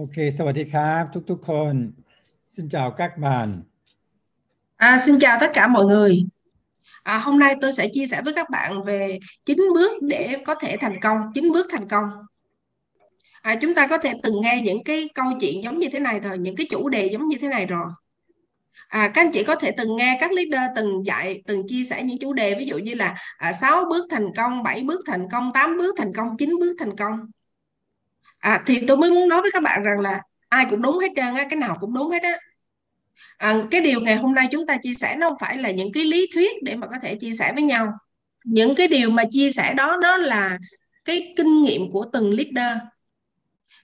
Ok, สวัสดีครับทุกๆคน Xin chào các bạn. À, xin chào tất cả mọi người. À, hôm nay tôi sẽ chia sẻ với các bạn về 9 bước để có thể thành công, 9 bước thành công. À, chúng ta có thể từng nghe những cái câu chuyện giống như thế này rồi, những cái chủ đề giống như thế này rồi. À, các anh chị có thể từng nghe các leader từng dạy, từng chia sẻ những chủ đề ví dụ như là à, 6 bước thành công, 7 bước thành công, 8 bước thành công, 9 bước thành công. À, thì tôi mới muốn nói với các bạn rằng là ai cũng đúng hết trơn á, cái nào cũng đúng hết á. À, cái điều ngày hôm nay chúng ta chia sẻ nó không phải là những cái lý thuyết để mà có thể chia sẻ với nhau. Những cái điều mà chia sẻ đó nó là cái kinh nghiệm của từng leader.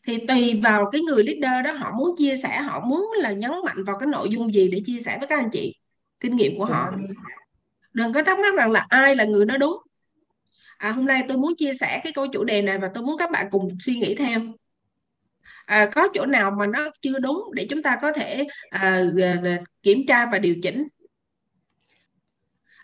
Thì tùy vào cái người leader đó họ muốn chia sẻ họ muốn là nhấn mạnh vào cái nội dung gì để chia sẻ với các anh chị. Kinh nghiệm của họ. Đừng có thắc mắc rằng là ai là người nói đúng à, hôm nay tôi muốn chia sẻ cái câu chủ đề này và tôi muốn các bạn cùng suy nghĩ theo à, có chỗ nào mà nó chưa đúng để chúng ta có thể à, à, à, kiểm tra và điều chỉnh?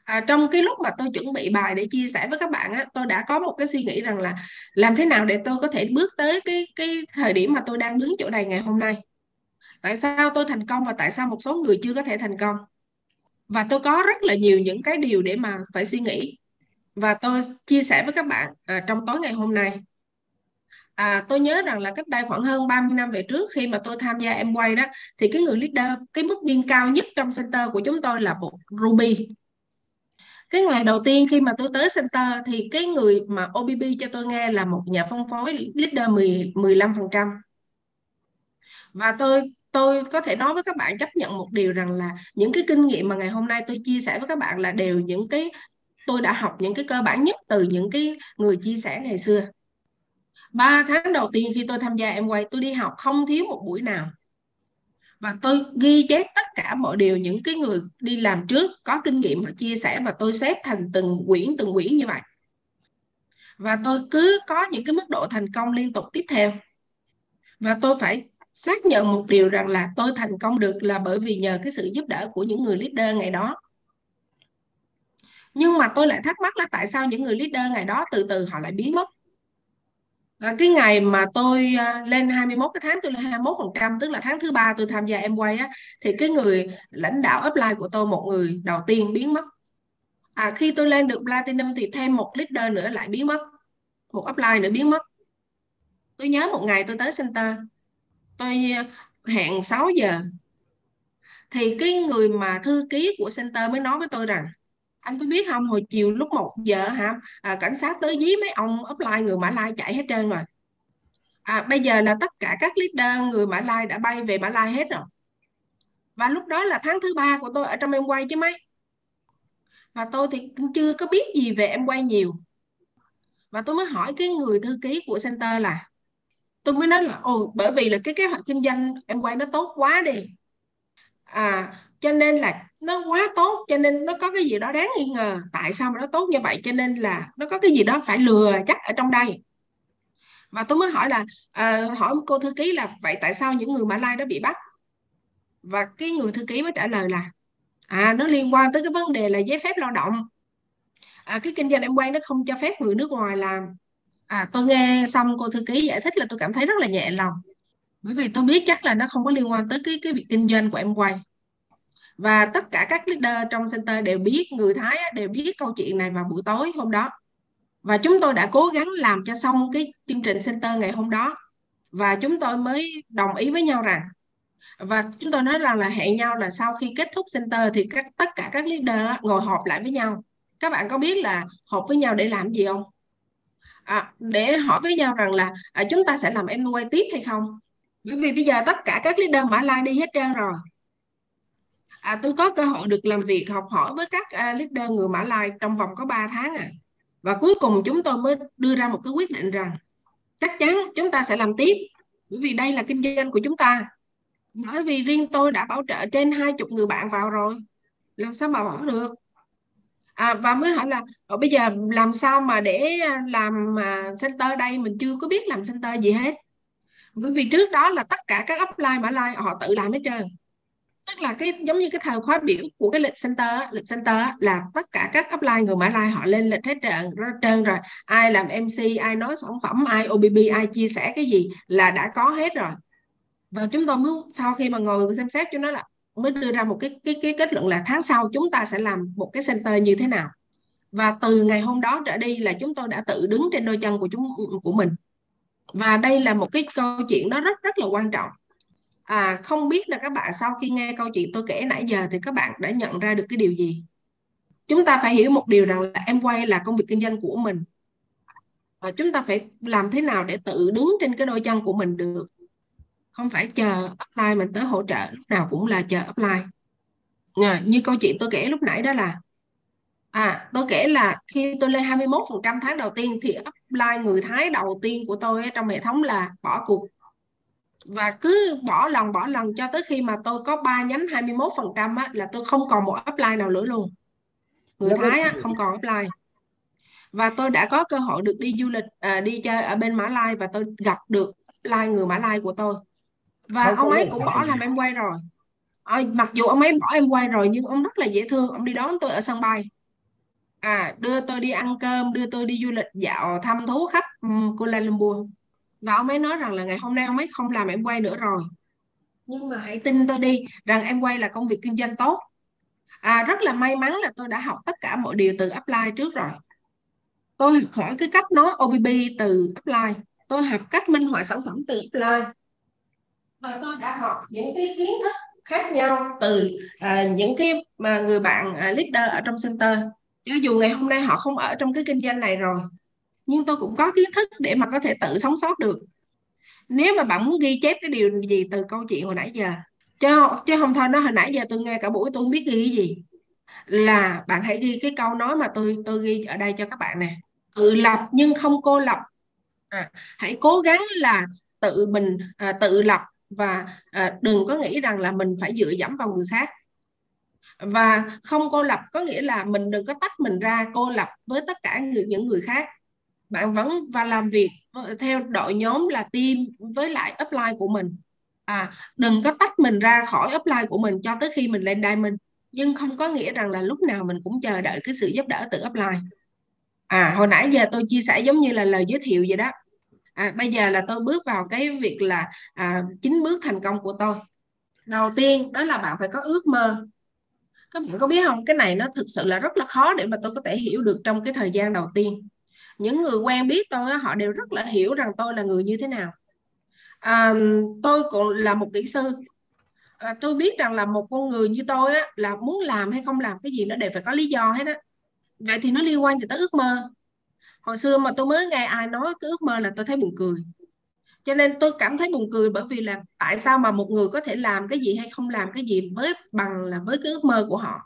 À, trong cái lúc mà tôi chuẩn bị bài để chia sẻ với các bạn á, tôi đã có một cái suy nghĩ rằng là làm thế nào để tôi có thể bước tới cái cái thời điểm mà tôi đang đứng chỗ này ngày hôm nay? Tại sao tôi thành công và tại sao một số người chưa có thể thành công? Và tôi có rất là nhiều những cái điều để mà phải suy nghĩ và tôi chia sẻ với các bạn à, trong tối ngày hôm nay. À, tôi nhớ rằng là cách đây khoảng hơn 30 năm về trước khi mà tôi tham gia em quay đó thì cái người leader cái mức biên cao nhất trong center của chúng tôi là một Ruby. Cái ngày đầu tiên khi mà tôi tới center thì cái người mà OBB cho tôi nghe là một nhà phân phối leader 10 15% và tôi tôi có thể nói với các bạn chấp nhận một điều rằng là những cái kinh nghiệm mà ngày hôm nay tôi chia sẻ với các bạn là đều những cái tôi đã học những cái cơ bản nhất từ những cái người chia sẻ ngày xưa. Ba tháng đầu tiên khi tôi tham gia em quay tôi đi học không thiếu một buổi nào. Và tôi ghi chép tất cả mọi điều những cái người đi làm trước có kinh nghiệm họ chia sẻ và tôi xếp thành từng quyển từng quyển như vậy. Và tôi cứ có những cái mức độ thành công liên tục tiếp theo. Và tôi phải xác nhận một điều rằng là tôi thành công được là bởi vì nhờ cái sự giúp đỡ của những người leader ngày đó nhưng mà tôi lại thắc mắc là tại sao những người leader ngày đó từ từ họ lại biến mất? À, cái ngày mà tôi à, lên 21 cái tháng tôi lên 21 phần trăm tức là tháng thứ ba tôi tham gia em quay á thì cái người lãnh đạo upline của tôi một người đầu tiên biến mất. À, khi tôi lên được platinum thì thêm một leader nữa lại biến mất. Một upline nữa biến mất. Tôi nhớ một ngày tôi tới center. Tôi à, hẹn 6 giờ. Thì cái người mà thư ký của center mới nói với tôi rằng anh có biết không hồi chiều lúc 1 giờ hả? À, cảnh sát tới dí mấy ông offline người Mã Lai chạy hết trơn rồi. À, bây giờ là tất cả các leader người Mã Lai đã bay về Mã Lai hết rồi. Và lúc đó là tháng thứ ba của tôi ở trong em quay chứ mấy. Và tôi thì cũng chưa có biết gì về em quay nhiều. Và tôi mới hỏi cái người thư ký của center là tôi mới nói là ồ bởi vì là cái kế hoạch kinh doanh em quay nó tốt quá đi. À cho nên là nó quá tốt cho nên nó có cái gì đó đáng nghi ngờ. Tại sao mà nó tốt như vậy? Cho nên là nó có cái gì đó phải lừa chắc ở trong đây. Và tôi mới hỏi là à, hỏi cô thư ký là vậy tại sao những người Mã Lai đó bị bắt? Và cái người thư ký mới trả lời là à nó liên quan tới cái vấn đề là giấy phép lao động. À, cái kinh doanh em quay nó không cho phép người nước ngoài làm. À tôi nghe xong cô thư ký giải thích là tôi cảm thấy rất là nhẹ lòng. Bởi vì tôi biết chắc là nó không có liên quan tới cái cái việc kinh doanh của em quay và tất cả các leader trong center đều biết người Thái đều biết câu chuyện này vào buổi tối hôm đó. Và chúng tôi đã cố gắng làm cho xong cái chương trình center ngày hôm đó. Và chúng tôi mới đồng ý với nhau rằng và chúng tôi nói rằng là hẹn nhau là sau khi kết thúc center thì các tất cả các leader ngồi họp lại với nhau. Các bạn có biết là họp với nhau để làm gì không? À, để hỏi với nhau rằng là à, chúng ta sẽ làm MOA tiếp hay không? Bởi vì bây giờ tất cả các leader Mã Lai đi hết trơn rồi à, tôi có cơ hội được làm việc học hỏi với các uh, leader người Mã Lai trong vòng có 3 tháng à. Và cuối cùng chúng tôi mới đưa ra một cái quyết định rằng chắc chắn chúng ta sẽ làm tiếp bởi vì đây là kinh doanh của chúng ta. Bởi vì riêng tôi đã bảo trợ trên hai chục người bạn vào rồi làm sao mà bỏ được? À, và mới hỏi là ờ, bây giờ làm sao mà để à, làm mà center đây? Mình chưa có biết làm center gì hết. Bởi vì trước đó là tất cả các upline mã lai họ tự làm hết trơn tức là cái, giống như cái thời khóa biểu của cái lịch center lịch center là tất cả các upline người Mã Lai họ lên lịch hết trơn trơn rồi. Ai làm MC ai nói sản phẩm, ai OBB ai chia sẻ cái gì là đã có hết rồi. Và chúng tôi mới sau khi mà ngồi xem xét cho nó là, mới đưa ra một cái cái cái kết luận là tháng sau chúng ta sẽ làm một cái center như thế nào. Và từ ngày hôm đó trở đi là chúng tôi đã tự đứng trên đôi chân của chúng, của mình. Và đây là một cái câu chuyện nó rất rất là quan trọng à không biết là các bạn sau khi nghe câu chuyện tôi kể nãy giờ thì các bạn đã nhận ra được cái điều gì? Chúng ta phải hiểu một điều rằng là em quay là công việc kinh doanh của mình. Và chúng ta phải làm thế nào để tự đứng trên cái đôi chân của mình được? Không phải chờ apply mình tới hỗ trợ lúc nào cũng là chờ apply. À, như câu chuyện tôi kể lúc nãy đó là à tôi kể là khi tôi lên 21% tháng đầu tiên thì apply người Thái đầu tiên của tôi trong hệ thống là bỏ cuộc và cứ bỏ lần bỏ lần cho tới khi mà tôi có 3 nhánh 21% á, là tôi không còn một upline nào nữa luôn. Người Thái á, không còn upline và tôi đã có cơ hội được đi du lịch à, đi chơi ở bên Mã Lai và tôi gặp được upline người Mã Lai của tôi. Và không, ông ấy cũng bỏ làm em quay rồi. À, mặc dù ông ấy bỏ em quay rồi nhưng ông rất là dễ thương ông đi đón tôi ở sân bay. À đưa tôi đi ăn cơm đưa tôi đi du lịch dạo thăm thú khắp um, Kuala Lumpur và ông ấy nói rằng là ngày hôm nay ông ấy không làm em quay nữa rồi. Nhưng mà hãy tin tôi đi rằng em quay là công việc kinh doanh tốt. À rất là may mắn là tôi đã học tất cả mọi điều từ apply trước rồi. Tôi học hỏi cái cách nói OBB từ apply. Tôi học cách minh họa sản phẩm từ apply. Và tôi đã học những cái kiến thức khác nhau từ à, những cái mà người bạn à, leader ở trong center. Cho dù ngày hôm nay họ không ở trong cái kinh doanh này rồi nhưng tôi cũng có kiến thức để mà có thể tự sống sót được. Nếu mà bạn muốn ghi chép cái điều gì từ câu chuyện hồi nãy giờ chứ chứ không thôi nó hồi nãy giờ tôi nghe cả buổi tôi không biết ghi cái gì là bạn hãy ghi cái câu nói mà tôi tôi ghi ở đây cho các bạn nè. Tự lập nhưng không cô lập. À, hãy cố gắng là tự mình à, tự lập và à, đừng có nghĩ rằng là mình phải dựa dẫm vào người khác. Và không cô lập có nghĩa là mình đừng có tách mình ra cô lập với tất cả người, những người khác bạn vẫn và làm việc theo đội nhóm là team với lại upline của mình. À đừng có tách mình ra khỏi upline của mình cho tới khi mình lên diamond. Nhưng không có nghĩa rằng là lúc nào mình cũng chờ đợi cái sự giúp đỡ từ upline. À hồi nãy giờ tôi chia sẻ giống như là lời giới thiệu vậy đó. À, bây giờ là tôi bước vào cái việc là à, chín bước thành công của tôi. Đầu tiên đó là bạn phải có ước mơ. Các bạn có biết không? Cái này nó thực sự là rất là khó để mà tôi có thể hiểu được trong cái thời gian đầu tiên những người quen biết tôi họ đều rất là hiểu rằng tôi là người như thế nào. À, tôi cũng là một kỹ sư. À, tôi biết rằng là một con người như tôi á, là muốn làm hay không làm cái gì nó đều phải có lý do hết á. Vậy thì nó liên quan gì tới ước mơ? Hồi xưa mà tôi mới nghe ai nói cái ước mơ là tôi thấy buồn cười. Cho nên tôi cảm thấy buồn cười bởi vì là tại sao mà một người có thể làm cái gì hay không làm cái gì với bằng là với cái ước mơ của họ?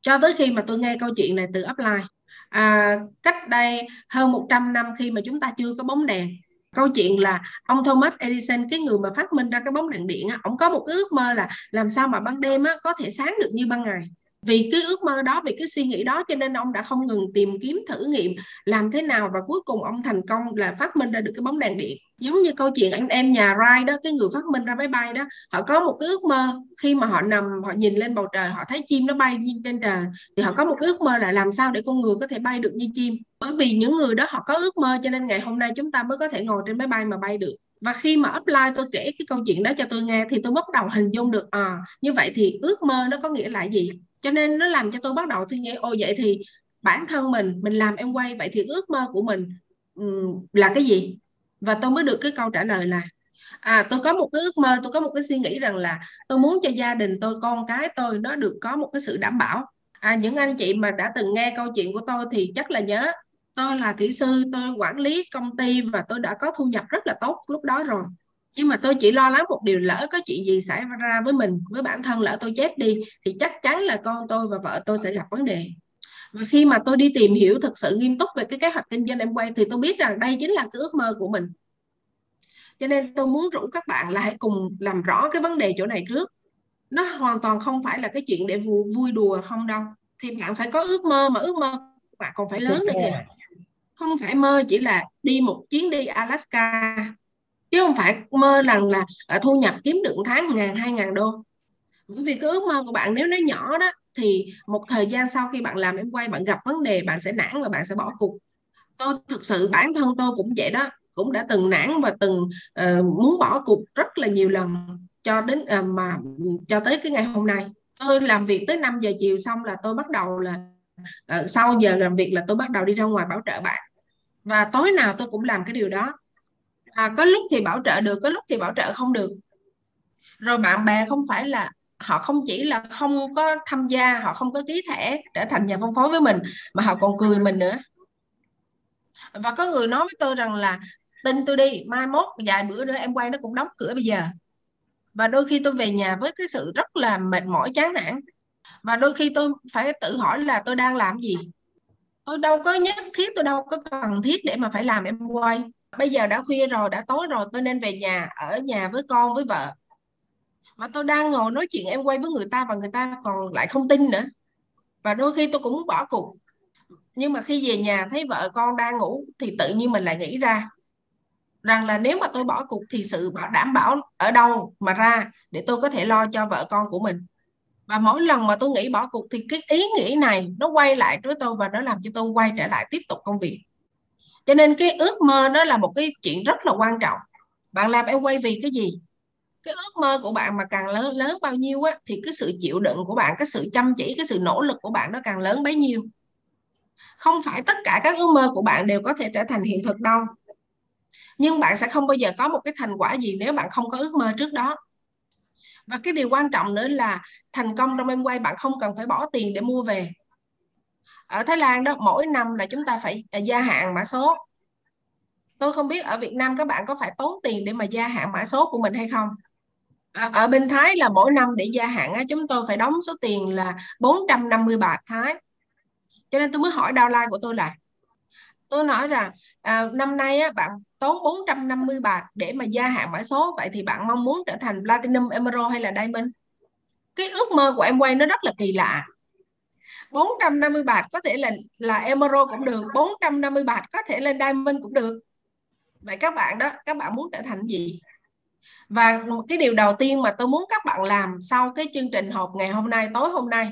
Cho tới khi mà tôi nghe câu chuyện này từ upline à, cách đây hơn 100 năm khi mà chúng ta chưa có bóng đèn câu chuyện là ông Thomas Edison cái người mà phát minh ra cái bóng đèn điện á, ông có một cái ước mơ là làm sao mà ban đêm á, có thể sáng được như ban ngày vì cái ước mơ đó, vì cái suy nghĩ đó, cho nên ông đã không ngừng tìm kiếm thử nghiệm làm thế nào và cuối cùng ông thành công là phát minh ra được cái bóng đèn điện. Giống như câu chuyện anh em nhà Rai đó, cái người phát minh ra máy bay đó, họ có một cái ước mơ khi mà họ nằm, họ nhìn lên bầu trời, họ thấy chim nó bay trên trời, thì họ có một cái ước mơ là làm sao để con người có thể bay được như chim. Bởi vì những người đó họ có ước mơ, cho nên ngày hôm nay chúng ta mới có thể ngồi trên máy bay mà bay được. Và khi mà upline tôi kể cái câu chuyện đó cho tôi nghe, thì tôi bắt đầu hình dung được à như vậy thì ước mơ nó có nghĩa là gì? Cho nên nó làm cho tôi bắt đầu suy nghĩ ô vậy thì bản thân mình mình làm em quay vậy thì ước mơ của mình um, là cái gì? Và tôi mới được cái câu trả lời là à tôi có một cái ước mơ tôi có một cái suy nghĩ rằng là tôi muốn cho gia đình tôi con cái tôi nó được có một cái sự đảm bảo. À những anh chị mà đã từng nghe câu chuyện của tôi thì chắc là nhớ tôi là kỹ sư tôi quản lý công ty và tôi đã có thu nhập rất là tốt lúc đó rồi nhưng mà tôi chỉ lo lắng một điều lỡ có chuyện gì xảy ra với mình với bản thân lỡ tôi chết đi thì chắc chắn là con tôi và vợ tôi sẽ gặp vấn đề. Và khi mà tôi đi tìm hiểu thật sự nghiêm túc về cái kế hoạch kinh doanh em quay thì tôi biết rằng đây chính là cái ước mơ của mình. Cho nên tôi muốn rủ các bạn là hãy cùng làm rõ cái vấn đề chỗ này trước. Nó hoàn toàn không phải là cái chuyện để vui, vui đùa không đâu. Thì bạn phải có ước mơ mà ước mơ bạn còn phải lớn nữa kìa. không phải mơ chỉ là đi một chuyến đi Alaska chứ không phải mơ rằng là ờ, thu nhập kiếm được tháng ngàn hai ngàn đô. Bởi vì cái ước mơ của bạn nếu nó nhỏ đó thì một thời gian sau khi bạn làm em quay bạn gặp vấn đề bạn sẽ nản và bạn sẽ bỏ cuộc. Tôi thực sự bản thân tôi cũng vậy đó cũng đã từng nản và từng uh, muốn bỏ cuộc rất là nhiều lần cho đến uh, mà cho tới cái ngày hôm nay. Tôi làm việc tới 5 giờ chiều xong là tôi bắt đầu là uh, sau giờ làm việc là tôi bắt đầu đi ra ngoài bảo trợ bạn. Và tối nào tôi cũng làm cái điều đó à, có lúc thì bảo trợ được có lúc thì bảo trợ không được. Rồi bạn bè không phải là họ không chỉ là không có tham gia họ không có ký thẻ trở thành nhà phân phối với mình mà họ còn cười mình nữa. Và có người nói với tôi rằng là tin tôi đi mai mốt vài bữa nữa em quay nó cũng đóng cửa bây giờ. Và đôi khi tôi về nhà với cái sự rất là mệt mỏi chán nản. Và đôi khi tôi phải tự hỏi là tôi đang làm gì? Tôi đâu có nhất thiết tôi đâu có cần thiết để mà phải làm em quay bây giờ đã khuya rồi, đã tối rồi, tôi nên về nhà, ở nhà với con, với vợ. Mà tôi đang ngồi nói chuyện em quay với người ta và người ta còn lại không tin nữa. Và đôi khi tôi cũng muốn bỏ cuộc. Nhưng mà khi về nhà thấy vợ con đang ngủ thì tự nhiên mình lại nghĩ ra rằng là nếu mà tôi bỏ cuộc thì sự bảo, đảm bảo ở đâu mà ra để tôi có thể lo cho vợ con của mình. Và mỗi lần mà tôi nghĩ bỏ cuộc thì cái ý nghĩ này nó quay lại với tôi và nó làm cho tôi quay trở lại tiếp tục công việc cho nên cái ước mơ nó là một cái chuyện rất là quan trọng. Bạn làm em quay vì cái gì? Cái ước mơ của bạn mà càng lớn lớn bao nhiêu á, thì cái sự chịu đựng của bạn, cái sự chăm chỉ, cái sự nỗ lực của bạn nó càng lớn bấy nhiêu. Không phải tất cả các ước mơ của bạn đều có thể trở thành hiện thực đâu. Nhưng bạn sẽ không bao giờ có một cái thành quả gì nếu bạn không có ước mơ trước đó. Và cái điều quan trọng nữa là thành công trong em quay bạn không cần phải bỏ tiền để mua về ở Thái Lan đó mỗi năm là chúng ta phải à, gia hạn mã số. Tôi không biết ở Việt Nam các bạn có phải tốn tiền để mà gia hạn mã số của mình hay không? Ở, ở bên Thái là mỗi năm để gia hạn á, chúng tôi phải đóng số tiền là 450 bạc Thái. Cho nên tôi mới hỏi downline của tôi là tôi nói rằng à, năm nay á, bạn tốn 450 bạc để mà gia hạn mã số vậy thì bạn mong muốn trở thành platinum emerald hay là diamond? Cái ước mơ của em quay nó rất là kỳ lạ 450 bạc có thể là là emerald cũng được 450 bạc có thể lên diamond cũng được. Vậy các bạn đó các bạn muốn trở thành gì? Và cái điều đầu tiên mà tôi muốn các bạn làm sau cái chương trình họp ngày hôm nay tối hôm nay.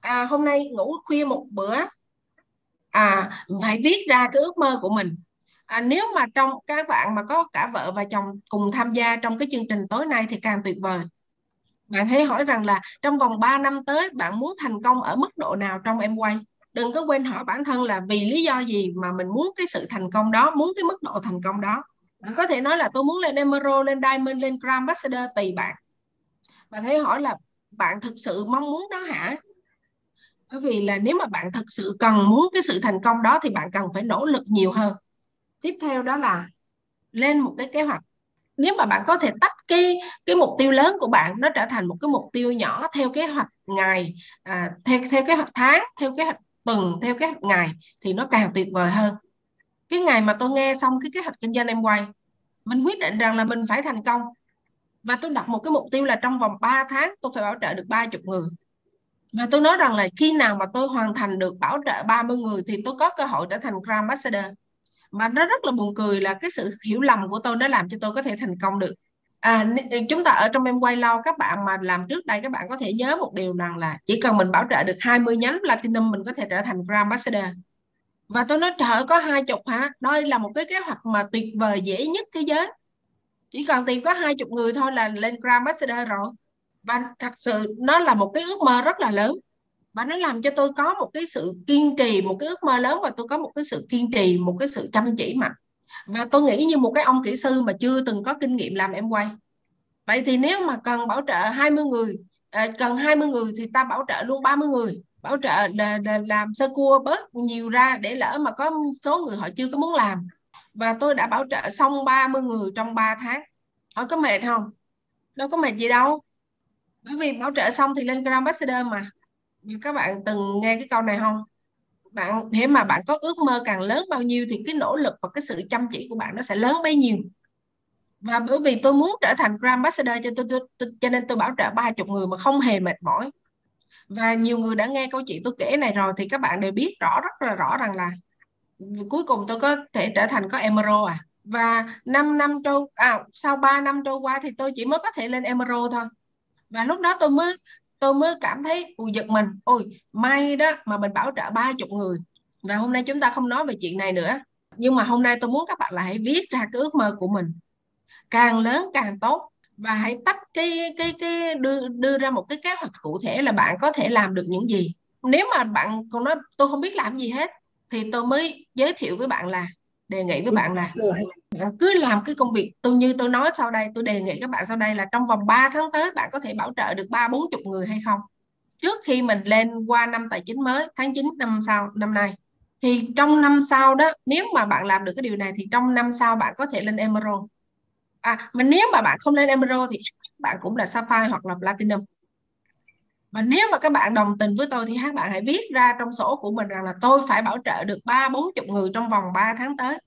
À, hôm nay ngủ khuya một bữa. À phải viết ra cái ước mơ của mình. À, nếu mà trong các bạn mà có cả vợ và chồng cùng tham gia trong cái chương trình tối nay thì càng tuyệt vời bạn hãy hỏi rằng là trong vòng 3 năm tới bạn muốn thành công ở mức độ nào trong em quay? Đừng có quên hỏi bản thân là vì lý do gì mà mình muốn cái sự thành công đó, muốn cái mức độ thành công đó. Bạn có thể nói là tôi muốn lên emerald, lên diamond, lên grand ambassador tùy bạn. Bạn hãy hỏi là bạn thực sự mong muốn đó hả? Bởi vì là nếu mà bạn thực sự cần muốn cái sự thành công đó thì bạn cần phải nỗ lực nhiều hơn. Tiếp theo đó là lên một cái kế hoạch nếu mà bạn có thể tách cái cái mục tiêu lớn của bạn nó trở thành một cái mục tiêu nhỏ theo kế hoạch ngày à, theo theo kế hoạch tháng theo kế hoạch tuần theo kế hoạch ngày thì nó càng tuyệt vời hơn. Cái ngày mà tôi nghe xong cái kế hoạch kinh doanh em quay mình quyết định rằng là mình phải thành công. Và tôi đặt một cái mục tiêu là trong vòng 3 tháng tôi phải bảo trợ được 30 người. Và tôi nói rằng là khi nào mà tôi hoàn thành được bảo trợ 30 người thì tôi có cơ hội trở thành Grand Ambassador mà nó rất là buồn cười là cái sự hiểu lầm của tôi nó làm cho tôi có thể thành công được. À, chúng ta ở trong em quay lâu các bạn mà làm trước đây các bạn có thể nhớ một điều rằng là chỉ cần mình bảo trợ được 20 nhánh platinum mình có thể trở thành Grand Ambassador. Và tôi nói trời có hai chục hả? Đó là một cái kế hoạch mà tuyệt vời dễ nhất thế giới. Chỉ cần tìm có hai chục người thôi là lên Grand Ambassador rồi. Và thật sự nó là một cái ước mơ rất là lớn và nó làm cho tôi có một cái sự kiên trì một cái ước mơ lớn và tôi có một cái sự kiên trì một cái sự chăm chỉ mà và tôi nghĩ như một cái ông kỹ sư mà chưa từng có kinh nghiệm làm em quay. Vậy thì nếu mà cần bảo trợ 20 người ờ, cần 20 người thì ta bảo trợ luôn 30 người. Bảo trợ là, là làm sơ cua bớt nhiều ra để lỡ mà có số người họ chưa có muốn làm. Và tôi đã bảo trợ xong 30 người trong 3 tháng. Họ có mệt không? Đâu có mệt gì đâu. Bởi vì bảo trợ xong thì lên Grand Ambassador mà các bạn từng nghe cái câu này không? Bạn thế mà bạn có ước mơ càng lớn bao nhiêu thì cái nỗ lực và cái sự chăm chỉ của bạn nó sẽ lớn bấy nhiêu. Và bởi vì tôi muốn trở thành Grand Ambassador cho tôi, tôi, tôi cho nên tôi bảo trợ ba chục người mà không hề mệt mỏi. Và nhiều người đã nghe câu chuyện tôi kể này rồi thì các bạn đều biết rõ rất là rõ rằng là cuối cùng tôi có thể trở thành có Emerald à. Và 5 năm trôi à, sau 3 năm trôi qua thì tôi chỉ mới có thể lên Emerald thôi. Và lúc đó tôi mới tôi mới cảm thấy, ui, giật mình. Ôi, may đó mà mình bảo trợ ba chục người. Và hôm nay chúng ta không nói về chuyện này nữa. Nhưng mà hôm nay tôi muốn các bạn là hãy viết ra cái ước mơ của mình. Càng lớn càng tốt. Và hãy tách cái cái cái đưa đưa ra một cái kế hoạch cụ thể là bạn có thể làm được những gì. Nếu mà bạn còn nói, tôi không biết làm gì hết, thì tôi mới giới thiệu với bạn là đề nghị với bạn là bạn cứ làm cái công việc tôi như tôi nói sau đây tôi đề nghị các bạn sau đây là trong vòng 3 tháng tới bạn có thể bảo trợ được ba bốn chục người hay không? Trước khi mình lên qua năm tài chính mới tháng 9 năm sau năm nay. Thì trong năm sau đó nếu mà bạn làm được cái điều này thì trong năm sau bạn có thể lên emerald. À mà nếu mà bạn không lên emerald thì bạn cũng là sapphire hoặc là platinum và nếu mà các bạn đồng tình với tôi thì các bạn hãy viết ra trong sổ của mình rằng là tôi phải bảo trợ được ba, bốn chục người trong vòng 3 tháng tới.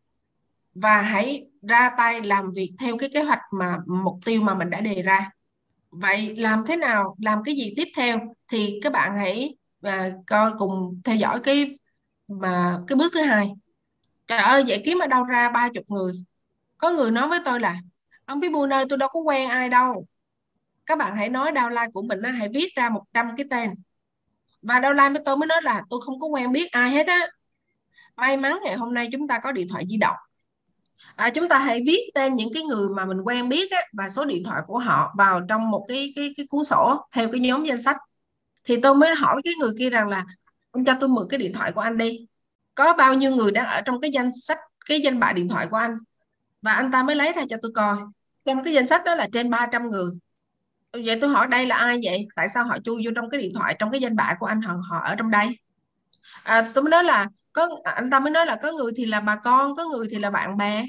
Và hãy ra tay làm việc theo cái kế hoạch mà, mục tiêu mà mình đã đề ra. Vậy làm thế nào, làm cái gì tiếp theo thì các bạn hãy và coi cùng theo dõi cái mà, cái bước thứ hai. Trời ơi vậy kiếm ở đâu ra ba chục người? Có người nói với tôi là, ông biết buôn nơi tôi đâu có quen ai đâu các bạn hãy nói downline của mình hãy viết ra 100 cái tên. Và downline với tôi mới nói là tôi không có quen biết ai hết á. May mắn ngày hôm nay chúng ta có điện thoại di động. À, chúng ta hãy viết tên những cái người mà mình quen biết á, và số điện thoại của họ vào trong một cái cái cái cuốn sổ theo cái nhóm danh sách. Thì tôi mới hỏi cái người kia rằng là anh cho tôi mượn cái điện thoại của anh đi. Có bao nhiêu người đang ở trong cái danh sách cái danh bạ điện thoại của anh? Và anh ta mới lấy ra cho tôi coi. Trong cái danh sách đó là trên 300 người vậy tôi hỏi đây là ai vậy? Tại sao họ chui vô trong cái điện thoại trong cái danh bạ của anh họ họ ở trong đây? À, tôi mới nói là có à, anh ta mới nói là có người thì là bà con có người thì là bạn bè.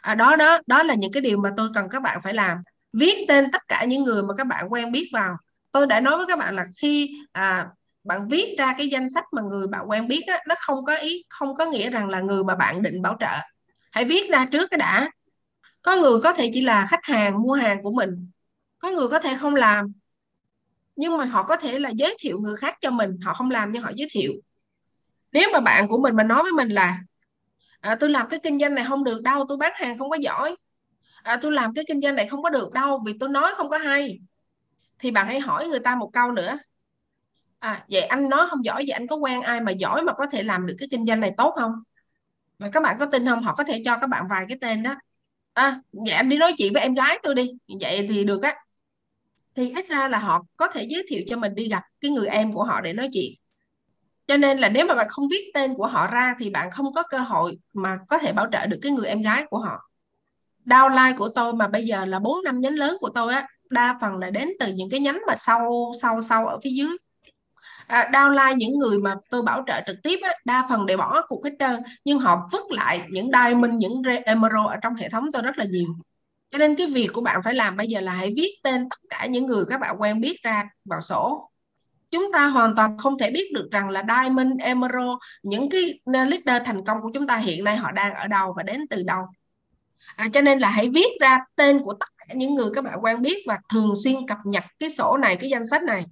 À, đó đó đó là những cái điều mà tôi cần các bạn phải làm. Viết tên tất cả những người mà các bạn quen biết vào. Tôi đã nói với các bạn là khi à, bạn viết ra cái danh sách mà người bạn quen biết á, nó không có ý không có nghĩa rằng là người mà bạn định bảo trợ. Hãy viết ra trước cái đã. Có người có thể chỉ là khách hàng mua hàng của mình có người có thể không làm nhưng mà họ có thể là giới thiệu người khác cho mình họ không làm nhưng họ giới thiệu. Nếu mà bạn của mình mà nói với mình là à, tôi làm cái kinh doanh này không được đâu tôi bán hàng không có giỏi. À, tôi làm cái kinh doanh này không có được đâu vì tôi nói không có hay. Thì bạn hãy hỏi người ta một câu nữa. À vậy anh nói không giỏi vậy anh có quen ai mà giỏi mà có thể làm được cái kinh doanh này tốt không? Và các bạn có tin không? Họ có thể cho các bạn vài cái tên đó. À vậy anh đi nói chuyện với em gái tôi đi. Vậy thì được á thì ít ra là họ có thể giới thiệu cho mình đi gặp cái người em của họ để nói chuyện. Cho nên là nếu mà bạn không viết tên của họ ra thì bạn không có cơ hội mà có thể bảo trợ được cái người em gái của họ. Downline của tôi mà bây giờ là bốn năm nhánh lớn của tôi á đa phần là đến từ những cái nhánh mà sâu sâu sâu ở phía dưới. À, downline những người mà tôi bảo trợ trực tiếp á, đa phần đều bỏ cuộc hết trơn nhưng họ vứt lại những diamond những emerald ở trong hệ thống tôi rất là nhiều cho nên cái việc của bạn phải làm bây giờ là hãy viết tên tất cả những người các bạn quen biết ra vào sổ. Chúng ta hoàn toàn không thể biết được rằng là Diamond, Emerald những cái ờ, leader thành công của chúng ta hiện nay họ đang ở đâu và đến từ đâu. À, cho nên là hãy viết ra tên của tất cả những người các bạn quen biết và thường xuyên cập nhật cái sổ này cái danh sách này.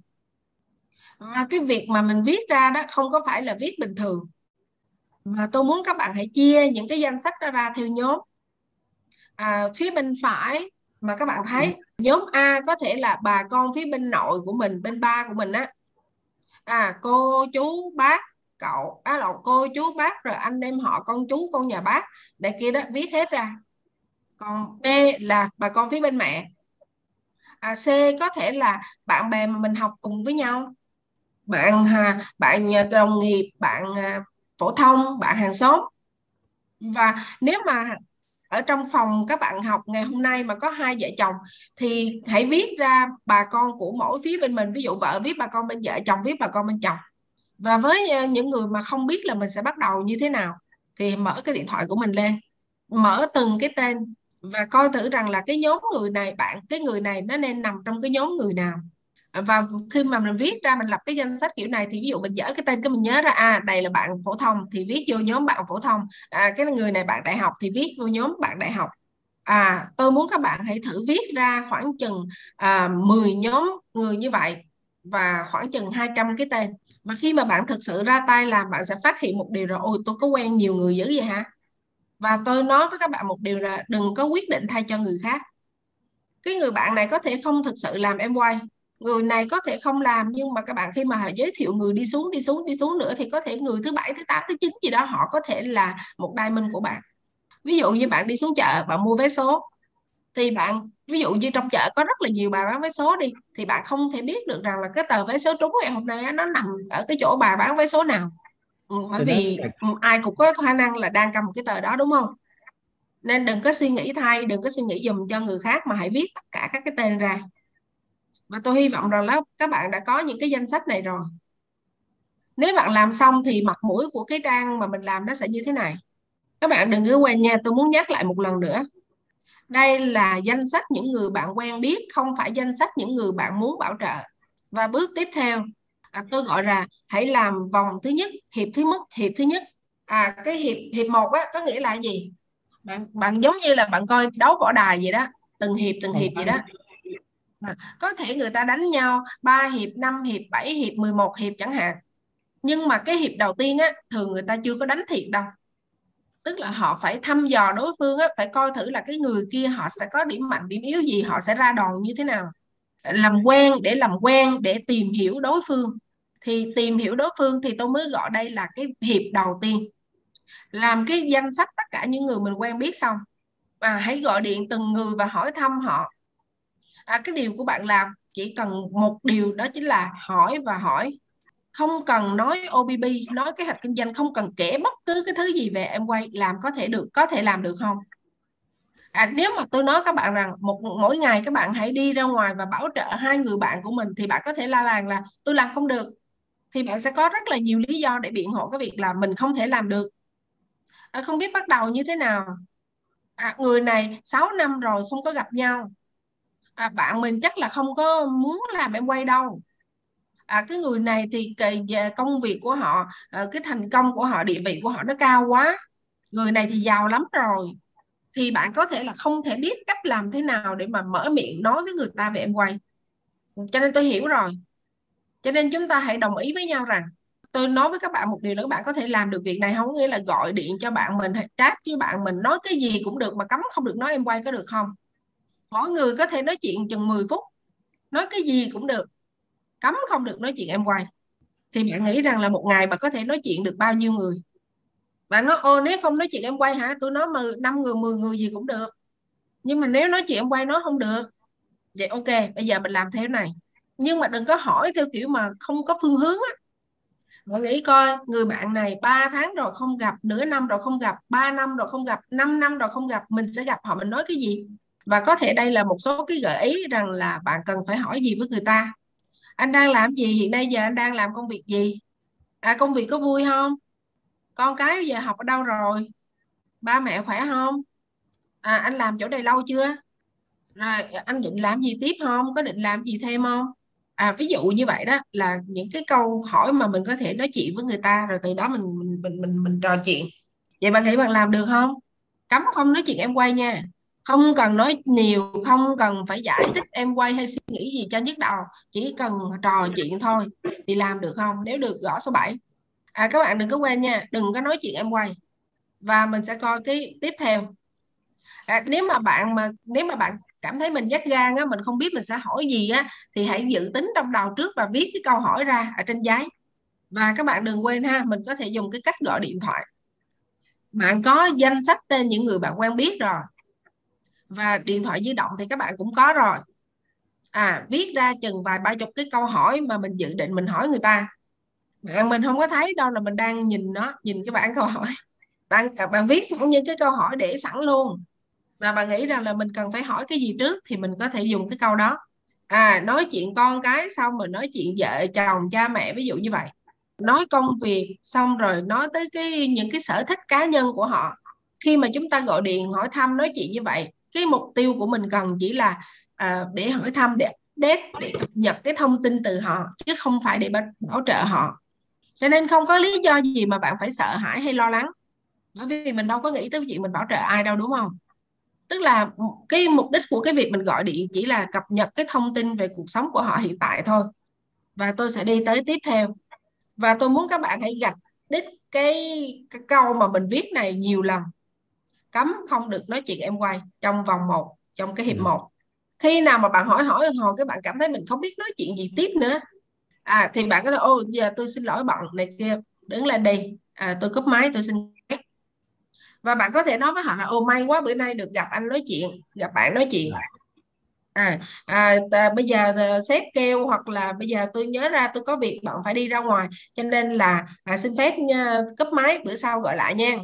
À, cái việc mà mình viết ra đó không có phải là viết bình thường. Mà tôi muốn các bạn hãy chia những cái danh sách đó ra theo nhóm à, phía bên phải mà các bạn thấy nhóm A có thể là bà con phía bên nội của mình bên ba của mình á. À cô chú bác cậu á à, là cô chú bác rồi anh em họ con chú con nhà bác đây kia đó viết hết ra. Còn B là bà con phía bên mẹ. À, C có thể là bạn bè mà mình học cùng với nhau. Bạn à, bạn đồng nghiệp bạn à, phổ thông bạn hàng xóm. Và nếu mà ở trong phòng các bạn học ngày hôm nay mà có hai vợ chồng thì hãy viết ra bà con của mỗi phía bên mình. Ví dụ vợ viết, bà con bên vợ chồng viết, bà con bên chồng. Và với ờ, những người mà không biết là mình sẽ bắt đầu như thế nào thì mở cái điện thoại của mình lên, mở từng cái tên và coi thử rằng là cái nhóm người này, bạn, cái người này nó nên nằm trong cái nhóm người nào và khi mà mình viết ra mình lập cái danh sách kiểu này thì ví dụ mình dở cái tên cái mình nhớ ra à đây là bạn phổ thông thì viết vô nhóm bạn phổ thông. À cái người này bạn đại học thì viết vô nhóm bạn đại học. À tôi muốn các bạn hãy thử viết ra khoảng chừng à, 10 nhóm người như vậy và khoảng chừng 200 cái tên. Và khi mà bạn thực sự ra tay làm bạn sẽ phát hiện một điều rồi ôi tôi có quen nhiều người dữ vậy hả? Và tôi nói với các bạn một điều là đừng có quyết định thay cho người khác. Cái người bạn này có thể không thực sự làm em quay người này có thể không làm nhưng mà các bạn khi mà họ giới thiệu người đi xuống đi xuống đi xuống nữa thì có thể người thứ bảy thứ tám thứ chín gì đó họ có thể là một diamond của bạn. Ví dụ như bạn đi xuống chợ bạn mua vé số thì bạn ví dụ như trong chợ có rất là nhiều bà bán vé số đi thì bạn không thể biết được rằng là cái tờ vé số trúng ngày hôm nay nó nằm ở cái chỗ bà bán vé số nào. Ừ, bởi vì ai cũng có khả năng là đang cầm cái tờ đó đúng không? Nên đừng có suy nghĩ thay đừng có suy nghĩ dùm cho người khác mà hãy viết tất cả các cái tên ra và tôi hy vọng rằng là các bạn đã có những cái danh sách này rồi. Nếu bạn làm xong thì mặt mũi của cái trang mà mình làm nó sẽ như thế này. Các bạn đừng cứ quên nha tôi muốn nhắc lại một lần nữa. Đây là danh sách những người bạn quen biết không phải danh sách những người bạn muốn bảo trợ. Và bước tiếp theo à, tôi gọi là hãy làm vòng thứ nhất hiệp thứ mức hiệp thứ nhất. À cái hiệp hiệp một á có nghĩa là gì? Bạn bạn giống như là bạn coi đấu võ đài vậy đó từng hiệp từng hiệp vậy đó à, có thể người ta đánh nhau 3 hiệp 5 hiệp 7 hiệp 11 hiệp chẳng hạn. Nhưng mà cái hiệp đầu tiên á thường người ta chưa có đánh thiệt đâu. Tức là họ phải thăm dò đối phương á phải coi thử là cái người kia họ sẽ có điểm mạnh điểm yếu gì họ sẽ ra đòn như thế nào. Làm quen để làm quen để tìm hiểu đối phương. Thì tìm hiểu đối phương thì tôi mới gọi đây là cái hiệp đầu tiên. Làm cái danh sách tất cả những người mình quen biết xong. Và hãy gọi điện từng người và hỏi thăm họ à, cái điều của bạn làm chỉ cần một điều đó chính là hỏi và hỏi. Không cần nói OBB nói kế hoạch kinh doanh không cần kể bất cứ cái thứ gì về em quay làm có thể được có thể làm được không? À, nếu mà tôi nói các bạn rằng một mỗi ngày các bạn hãy đi ra ngoài và bảo trợ hai người bạn của mình thì bạn có thể la làng là tôi làm không được. Thì bạn sẽ có rất là nhiều lý do để biện hộ cái việc là mình không thể làm được. À, không biết bắt đầu như thế nào? À, người này 6 năm rồi không có gặp nhau à, bạn mình chắc là không có muốn làm em quay đâu. À, cái người này thì cái dạ, công việc của họ ờ, cái thành công của họ địa vị của họ nó cao quá. Người này thì giàu lắm rồi. Thì bạn có thể là không thể biết cách làm thế nào để mà mở miệng nói với người ta về em quay. Cho nên tôi hiểu rồi. Cho nên chúng ta hãy đồng ý với nhau rằng tôi nói với các bạn một điều nữa bạn có thể làm được việc này không? Nghĩa là gọi điện cho bạn mình hay chat với bạn mình nói cái gì cũng được mà cấm không được nói em quay có được không? Mỗi người có thể nói chuyện chừng 10 phút. Nói cái gì cũng được. Cấm không được nói chuyện em quay thì bạn nghĩ rằng là một ngày bạn có thể nói chuyện được bao nhiêu người? Bạn nói, ô, nếu không nói chuyện em quay hả? Tôi nói mà năm người 10 người gì cũng được. Nhưng mà nếu nói chuyện em quay nó không được. Vậy ok, bây giờ mình làm theo này. Nhưng mà đừng có hỏi theo kiểu mà không có phương hướng á. Bạn nghĩ coi, người bạn này 3 tháng rồi không gặp, nửa năm rồi không gặp 3 năm rồi không gặp 5 năm rồi không gặp, mình sẽ gặp họ, mình nói cái gì? Và có thể đây là một số cái gợi ý rằng là bạn cần phải hỏi gì với người ta. Anh đang làm gì? Hiện nay giờ anh đang làm công việc gì? À công việc có vui không? Con cái giờ học ở đâu rồi? Ba mẹ khỏe không? À anh làm chỗ này lâu chưa? Rồi anh định làm gì tiếp không? Có định làm gì thêm không? À ví dụ như vậy đó là những cái câu hỏi mà mình có thể nói chuyện với người ta rồi từ đó mình mình mình mình, mình trò chuyện. Vậy bạn nghĩ bạn làm được không? Cấm không nói chuyện em quay nha không cần nói nhiều không cần phải giải thích em quay hay suy nghĩ gì cho nhức đầu chỉ cần trò chuyện thôi thì làm được không? Nếu được gõ số 7 à các bạn đừng có quên nha đừng có nói chuyện em quay. Và mình sẽ coi cái tiếp theo. À, nếu mà bạn mà nếu mà bạn cảm thấy mình dắt gan á mình không biết mình sẽ hỏi gì á thì hãy dự tính trong đầu trước và viết cái câu hỏi ra ở trên giấy. Và các bạn đừng quên ha mình có thể dùng cái cách gọi điện thoại. Bạn có danh sách tên những người bạn quen biết rồi và điện thoại di động thì các bạn cũng có rồi. À viết ra chừng vài ba chục cái câu hỏi mà mình dự định mình hỏi người ta. Bạn mình không có thấy đâu là mình đang nhìn nó, nhìn cái bản câu hỏi. Bạn à, bạn viết sẵn những cái câu hỏi để sẵn luôn. Và bạn nghĩ rằng là mình cần phải hỏi cái gì trước thì mình có thể dùng cái câu đó. À nói chuyện con cái xong rồi nói chuyện vợ, chồng, cha mẹ, ví dụ như vậy. Nói công việc xong rồi nói tới cái, những cái sở thích cá nhân của họ. Khi mà chúng ta gọi điện hỏi thăm, nói chuyện như vậy cái mục tiêu của mình cần chỉ là uh, để hỏi thăm để update để cập nhật cái thông tin từ họ chứ không phải để bảo trợ họ. Cho nên không có lý do gì mà bạn phải sợ hãi hay lo lắng. Bởi vì mình đâu có nghĩ tới chuyện mình bảo trợ ai đâu đúng không? Tức là cái mục đích của cái việc mình gọi điện chỉ là cập nhật cái thông tin về cuộc sống của họ hiện tại thôi. Và tôi sẽ đi tới tiếp theo. Và tôi muốn các bạn hãy gạch đích cái, cái câu mà mình viết này nhiều lần cấm không được nói chuyện em quay trong vòng một trong cái hiệp ừ. một. Khi nào mà bạn hỏi hỏi hồi cái bạn cảm thấy mình không biết nói chuyện gì tiếp nữa à thì bạn có nói ô giờ tôi xin lỗi bạn này kia đứng lên đi. À, tôi cúp máy tôi xin và bạn có thể nói với họ là ô may quá bữa nay được gặp anh nói chuyện gặp bạn nói chuyện. À, à t- bây giờ à, sếp kêu hoặc là bây giờ tôi nhớ ra tôi có việc bạn phải đi ra ngoài. Cho nên là à, xin phép nha, cúp máy bữa sau gọi lại nha. Ừ.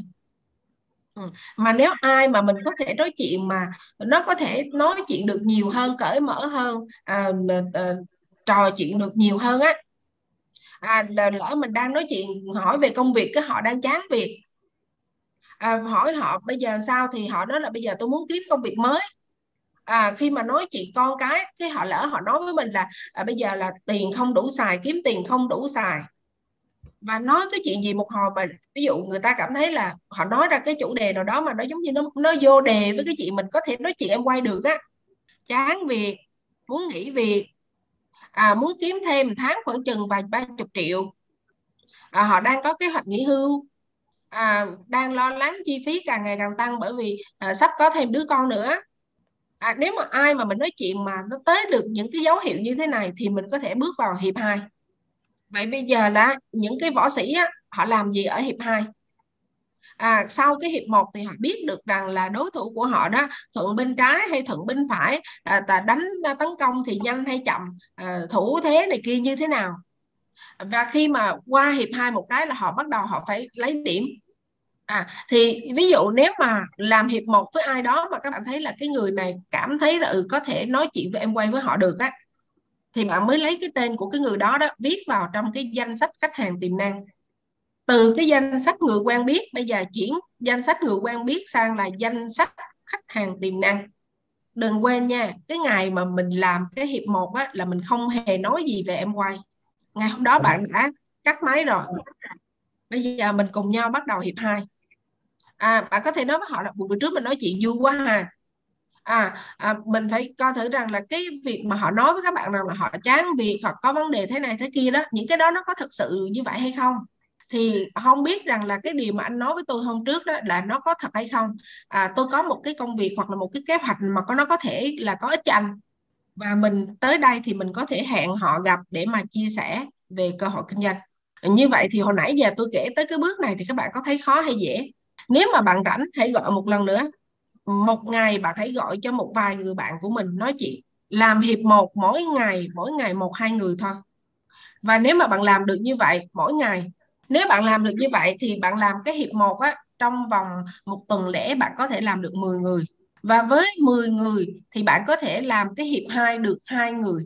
Ừ. mà nếu ai mà mình có thể nói chuyện mà nó có thể nói chuyện được nhiều hơn cởi mở hơn à, à, trò chuyện được nhiều hơn á à, lỡ mình đang nói chuyện hỏi về công việc cái họ đang chán việc à, hỏi họ bây giờ sao thì họ nói là bây giờ tôi muốn kiếm công việc mới. À, khi mà nói chuyện con cái cái họ lỡ họ nói với mình là à, bây giờ là tiền không đủ xài kiếm tiền không đủ xài và nói cái chuyện gì một hồi mà ví dụ người ta cảm thấy là họ nói ra cái chủ đề nào đó mà nó giống như nó nó vô đề với cái chuyện mình có thể nói chuyện em quay được á. Chán việc muốn nghỉ việc à, muốn kiếm thêm tháng khoảng chừng vài ba chục triệu. À, họ đang có kế hoạch nghỉ hưu. À, đang lo lắng chi phí càng ngày càng tăng bởi vì à, sắp có thêm đứa con nữa. À, nếu mà ai mà mình nói chuyện mà nó tới được những cái dấu hiệu như thế này thì mình có thể bước vào hiệp 2 vậy bây giờ là những cái võ sĩ á, họ làm gì ở hiệp 2 à, sau cái hiệp 1 thì họ biết được rằng là đối thủ của họ đó thuận bên trái hay thuận bên phải à, ta đánh tấn công thì nhanh hay chậm à, thủ thế này kia như thế nào? Và khi mà qua hiệp 2 một cái là họ bắt đầu họ phải lấy điểm. À thì ví dụ nếu mà làm hiệp một với ai đó mà các bạn thấy là cái người này cảm thấy là ừ, có thể nói chuyện với em quay với họ được á thì bạn mới lấy cái tên của cái người đó đó viết vào trong cái danh sách khách hàng tiềm năng. Từ cái danh sách người quen biết bây giờ chuyển danh sách người quen biết sang là danh sách khách hàng tiềm năng. Đừng quên nha cái ngày mà mình làm cái hiệp một á là mình không hề nói gì về em quay ngày hôm đó bạn đã cắt máy rồi. Bây giờ mình cùng nhau bắt đầu hiệp 2 à bạn có thể nói với họ là buổi trước mình nói chuyện vui quá ha à, à mình phải coi thử rằng là cái việc mà họ nói với các bạn rằng là họ chán việc hoặc có vấn đề thế này thế kia đó những cái đó nó có thực sự như vậy hay không? Thì không biết rằng là cái điều mà anh nói với tôi hôm trước đó là nó có thật hay không? À, tôi có một cái công việc hoặc là một cái kế hoạch mà có nó có thể là có ích cho anh. Và mình tới đây thì mình có thể hẹn họ gặp để mà chia sẻ về cơ hội kinh doanh. Như vậy thì hồi nãy giờ tôi kể tới cái bước này thì các bạn có thấy khó hay dễ? Nếu mà bạn rảnh hãy gọi một lần nữa một ngày bạn hãy gọi cho một vài người bạn của mình, nói chuyện, làm hiệp một mỗi ngày mỗi ngày một hai người thôi. Và nếu mà bạn làm được như vậy, mỗi ngày, nếu bạn làm được như vậy thì bạn làm cái hiệp một á, trong vòng một tuần lễ bạn có thể làm được 10 người. Và với 10 người thì bạn có thể làm cái hiệp 2 được hai người.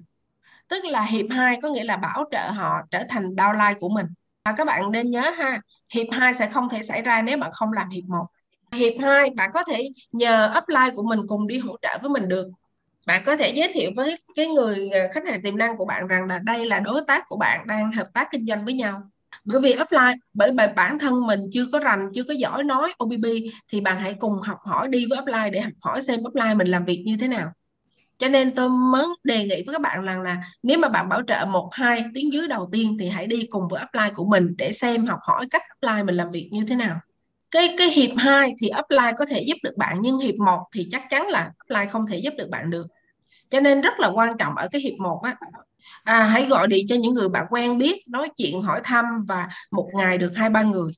Tức là hiệp 2 có nghĩa là bảo trợ họ trở thành downline của mình. Và các bạn nên nhớ ha, hiệp 2 sẽ không thể xảy ra nếu bạn không làm hiệp 1 hiệp 2 bạn có thể nhờ upline của mình cùng đi hỗ trợ với mình được. Bạn có thể giới thiệu với cái người à, khách hàng tiềm năng của bạn rằng là đây là đối tác của bạn đang hợp tác kinh doanh với nhau. Bởi vì upline, bởi vì bản thân mình chưa có rành, chưa có giỏi nói OBB thì bạn hãy cùng học hỏi đi với upline để học hỏi xem upline mình làm việc như thế nào. Cho nên tôi mới đề nghị với các bạn rằng là nếu mà bạn bảo trợ một, hai tiếng dưới đầu tiên thì hãy đi cùng với upline của mình để xem, học hỏi cách upline mình làm việc như thế nào cái cái hiệp 2 thì upline có thể giúp được bạn nhưng hiệp 1 thì chắc chắn là upline không thể giúp được bạn được. Cho nên rất là quan trọng ở cái hiệp 1 á. À, hãy gọi điện cho những người bạn quen biết nói chuyện hỏi thăm và một ngày được hai ba người.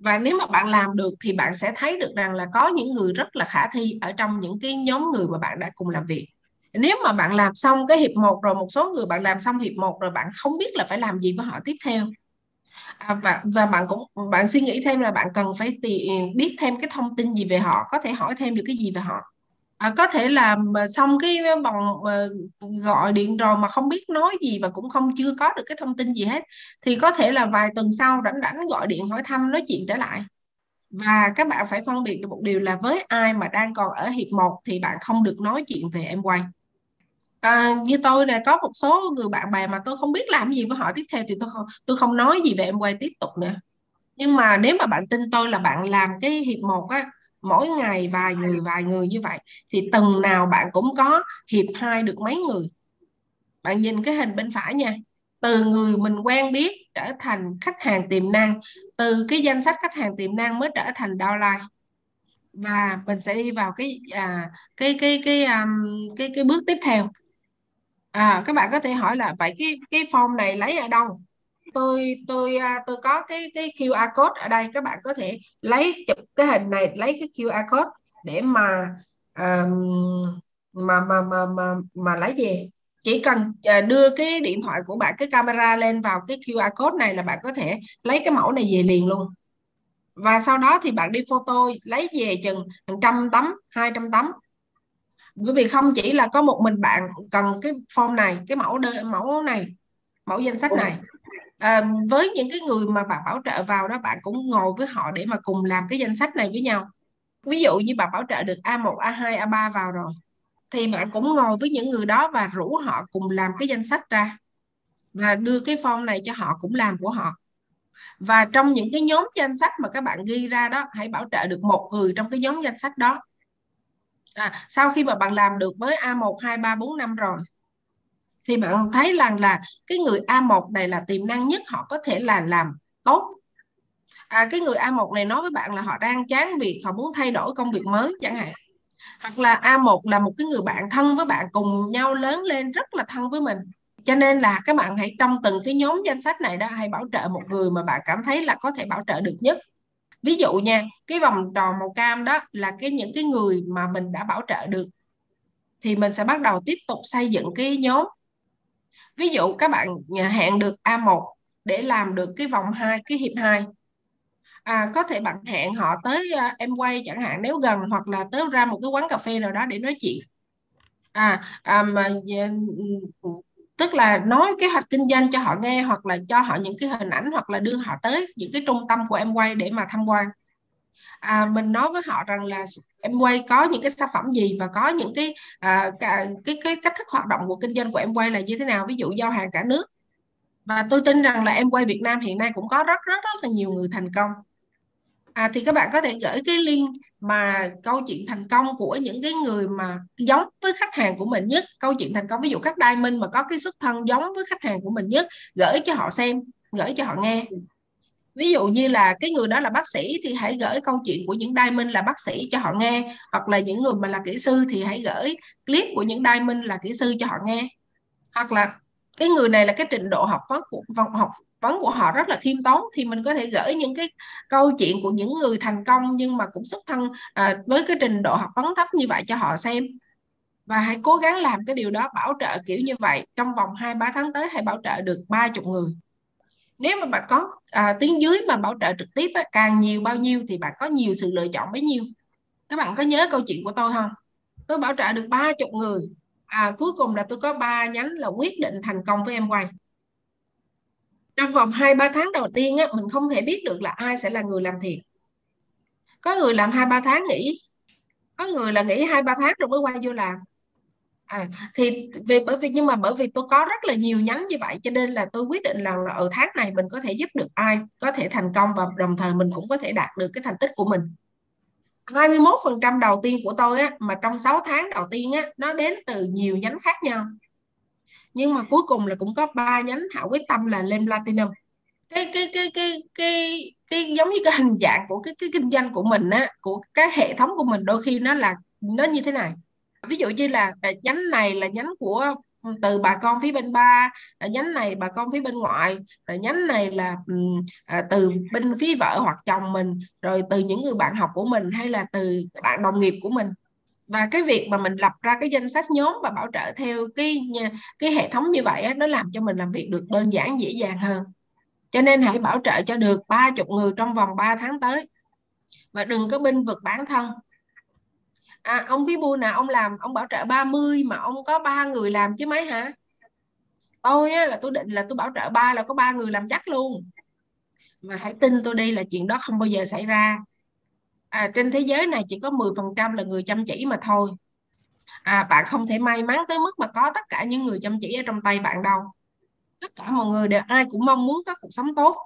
Và nếu mà bạn làm được thì bạn sẽ thấy được rằng là có những người rất là khả thi ở trong những cái nhóm người mà bạn đã cùng làm việc. Nếu mà bạn làm xong cái hiệp 1 rồi một số người bạn làm xong hiệp 1 rồi bạn không biết là phải làm gì với họ tiếp theo à, và và bạn cũng bạn suy nghĩ thêm là bạn cần phải tìm biết thêm cái thông tin gì về họ có thể hỏi thêm được cái gì về họ. À, có thể là xong cái ờ, vòng ờ, gọi điện rồi mà không biết nói gì và cũng không chưa có được cái thông tin gì hết thì có thể là vài tuần sau rảnh rảnh gọi điện hỏi thăm nói chuyện trở lại. Và các bạn phải phân biệt được một điều là với ai mà đang còn ở hiệp 1 thì bạn không được nói chuyện về em quay à, như tôi nè có một số người bạn bè mà tôi không biết làm gì với họ tiếp theo thì tôi không tôi không nói gì về em quay tiếp tục nè. Nhưng mà nếu mà bạn tin tôi là bạn làm cái hiệp một á mỗi ngày vài người vài người như vậy thì tuần nào bạn cũng có hiệp hai được mấy người? Bạn nhìn cái hình bên phải nha. Từ người mình quen biết trở thành khách hàng tiềm năng từ cái danh sách khách hàng tiềm năng mới trở thành downline. Và mình sẽ đi vào cái à, cái cái cái um, cái cái bước tiếp theo à các bạn có thể hỏi là vậy cái cái form này lấy ở đâu? Tôi tôi à, tôi có cái cái QR code ở đây các bạn có thể lấy chụp cái hình này lấy cái QR code để mà um, mà mà mà mà mà lấy về. Chỉ cần à, đưa cái điện thoại của bạn cái camera lên vào cái QR code này là bạn có thể lấy cái mẫu này về liền luôn. Và sau đó thì bạn đi photo lấy về chừng 100 tấm 200 tấm bởi vì không chỉ là có một mình bạn cần cái form này cái mẫu đơn mẫu này mẫu danh sách này. À, với những cái người mà bạn bảo trợ vào đó bạn cũng ngồi với họ để mà cùng làm cái danh sách này với nhau. Ví dụ như bạn bảo trợ được A1 A2 A3 vào rồi thì bạn cũng ngồi với những người đó và rủ họ cùng làm cái danh sách ra và đưa cái form này cho họ cũng làm của họ. Và trong những cái nhóm danh sách mà các bạn ghi ra đó hãy bảo trợ được một người trong cái nhóm danh sách đó à, sau khi mà bạn làm được với A1 2 3 4 5 rồi thì bạn thấy rằng là cái người A1 này là tiềm năng nhất họ có thể là làm tốt. À, cái người A1 này nói với bạn là họ đang chán việc họ muốn thay đổi công việc mới chẳng hạn. Hoặc là A1 là một cái người bạn thân với bạn cùng nhau lớn lên rất là thân với mình. Cho nên là các bạn hãy trong từng cái nhóm danh sách này đó hãy bảo trợ một người mà bạn cảm thấy là có thể bảo trợ được nhất ví dụ nha cái vòng tròn màu cam đó là cái những cái người mà mình đã bảo trợ được thì mình sẽ bắt đầu tiếp tục xây dựng cái nhóm. Ví dụ các bạn hẹn được A1 để làm được cái vòng 2 cái hiệp 2 à, có thể bạn hẹn họ tới à, uh, em quay chẳng hạn nếu gần hoặc là tới ra một cái quán cà phê nào đó để nói chuyện. À, à mà ừ, ừ, tức là nói kế hoạch kinh doanh cho họ nghe hoặc là cho họ những cái hình ảnh hoặc là đưa họ tới những cái trung tâm của em quay để mà tham quan. À, mình nói với họ rằng là em quay có những cái sản phẩm gì và có những cái à, cái, cái cái cách thức hoạt động của kinh doanh của em quay là như thế nào ví dụ giao hàng cả nước. Và tôi tin rằng là em quay Việt Nam hiện nay cũng có rất rất rất là nhiều người thành công à, thì các bạn có thể gửi cái link mà câu chuyện thành công của những cái người mà giống với khách hàng của mình nhất. Câu chuyện thành công ví dụ các diamond mà có cái xuất thân giống với khách hàng của mình nhất gửi cho họ xem gửi cho họ nghe. Ví dụ như là cái người đó là bác sĩ thì hãy gửi câu chuyện của những diamond là bác sĩ cho họ nghe hoặc là những người mà là kỹ sư thì hãy gửi clip của những diamond là kỹ sư cho họ nghe. Hoặc là cái người này là cái trình độ học vấn của học vấn của họ rất là khiêm tốn thì mình có thể gửi những cái câu chuyện của những người thành công nhưng mà cũng xuất thân à, với cái trình độ học vấn thấp như vậy cho họ xem. Và hãy cố gắng làm cái điều đó bảo trợ kiểu như vậy trong vòng 2 3 tháng tới hãy bảo trợ được 30 người. Nếu mà bạn có à, tiếng dưới mà bảo trợ trực tiếp á, càng nhiều bao nhiêu thì bạn có nhiều sự lựa chọn bấy nhiêu. Các bạn có nhớ câu chuyện của tôi không? Tôi bảo trợ được 30 người à, cuối cùng là tôi có ba nhánh là quyết định thành công với em quay trong vòng 2 3 tháng đầu tiên á mình không thể biết được là ai sẽ là người làm thiệt. Có người làm 2 3 tháng nghỉ. Có người là nghỉ 2 3 tháng rồi mới quay vô làm. À thì vì bởi vì nhưng mà bởi vì tôi có rất là nhiều nhánh như vậy cho nên là tôi quyết định là, là ở tháng này mình có thể giúp được ai có thể thành công và đồng thời mình cũng có thể đạt được cái thành tích của mình. 21% đầu tiên của tôi á mà trong 6 tháng đầu tiên á nó đến từ nhiều nhánh khác nhau nhưng mà cuối cùng là cũng có ba nhánh Hảo quyết tâm là lên platinum. Cái cái cái cái cái cái giống như cái hình dạng của cái cái kinh doanh của mình á của cái hệ thống của mình đôi khi nó là nó như thế này. Ví dụ như là à, nhánh này là nhánh của từ bà con phía bên ba à, nhánh này bà con phía bên ngoại rồi nhánh này là à, từ bên phía vợ hoặc chồng mình rồi từ những người bạn học của mình hay là từ bạn đồng nghiệp của mình và cái việc mà mình lập ra cái danh sách nhóm và bảo trợ theo cái cái hệ thống như vậy á, nó làm cho mình làm việc được đơn giản dễ dàng hơn. Cho nên hãy bảo trợ cho được ba chục người trong vòng 3 tháng tới. Và đừng có binh vực bản thân. À, ông bí bu nào ông làm ông bảo trợ 30 mà ông có ba người làm chứ mấy hả? Tôi á, là tôi định là tôi bảo trợ ba là có ba người làm chắc luôn. Mà hãy tin tôi đi là chuyện đó không bao giờ xảy ra à, trên thế giới này chỉ có 10% là người chăm chỉ mà thôi. À, bạn không thể may mắn tới mức mà có tất cả những người chăm chỉ ở trong tay bạn đâu. Tất cả mọi người đều ai cũng mong muốn có cuộc sống tốt.